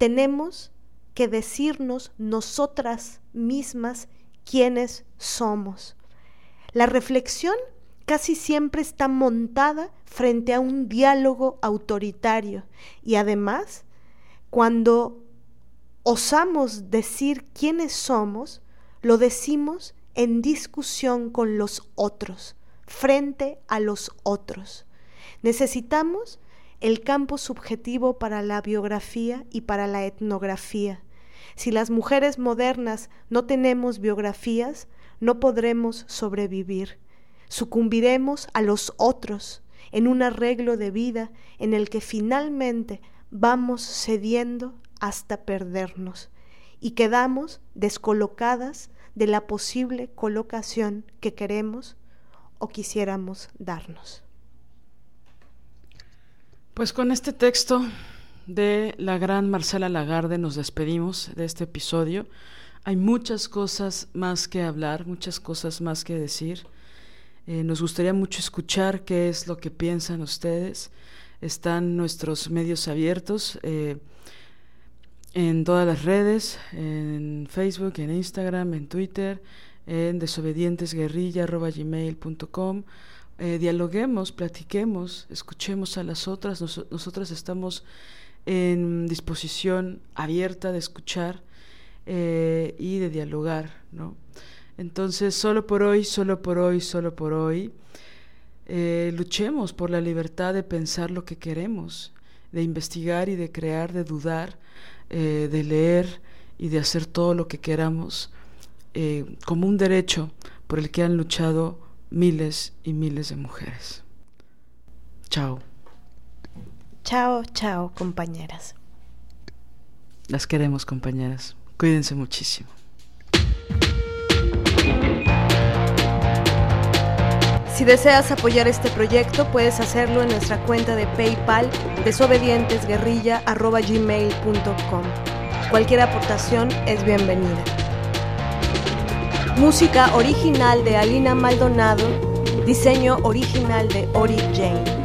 tenemos que decirnos nosotras mismas quiénes somos. La reflexión casi siempre está montada frente a un diálogo autoritario y además, cuando osamos decir quiénes somos, lo decimos en discusión con los otros, frente a los otros. Necesitamos el campo subjetivo para la biografía y para la etnografía. Si las mujeres modernas no tenemos biografías, no podremos sobrevivir. Sucumbiremos a los otros en un arreglo de vida en el que finalmente vamos cediendo hasta perdernos y quedamos descolocadas de la posible colocación que queremos o quisiéramos darnos. Pues con este texto de la gran Marcela Lagarde nos despedimos de este episodio. Hay muchas cosas más que hablar, muchas cosas más que decir. Eh, nos gustaría mucho escuchar qué es lo que piensan ustedes. Están nuestros medios abiertos eh, en todas las redes, en Facebook, en Instagram, en Twitter, en desobedientesguerrilla.gmail.com. Eh, dialoguemos, platiquemos, escuchemos a las otras. nosotras estamos en disposición abierta de escuchar eh, y de dialogar, ¿no? Entonces, solo por hoy, solo por hoy, solo por hoy, eh, luchemos por la libertad de pensar lo que queremos, de investigar y de crear, de dudar, eh, de leer y de hacer todo lo que queramos como un derecho por el que han luchado miles y miles de mujeres. Chao. Chao, chao, compañeras. Las queremos, compañeras. Cuídense muchísimo. Si deseas apoyar este proyecto, puedes hacerlo en nuestra cuenta de PayPal desobedientesguerrilla.gmail.com. Cualquier aportación es bienvenida. Música original de Alina Maldonado, diseño original de Ori Jane.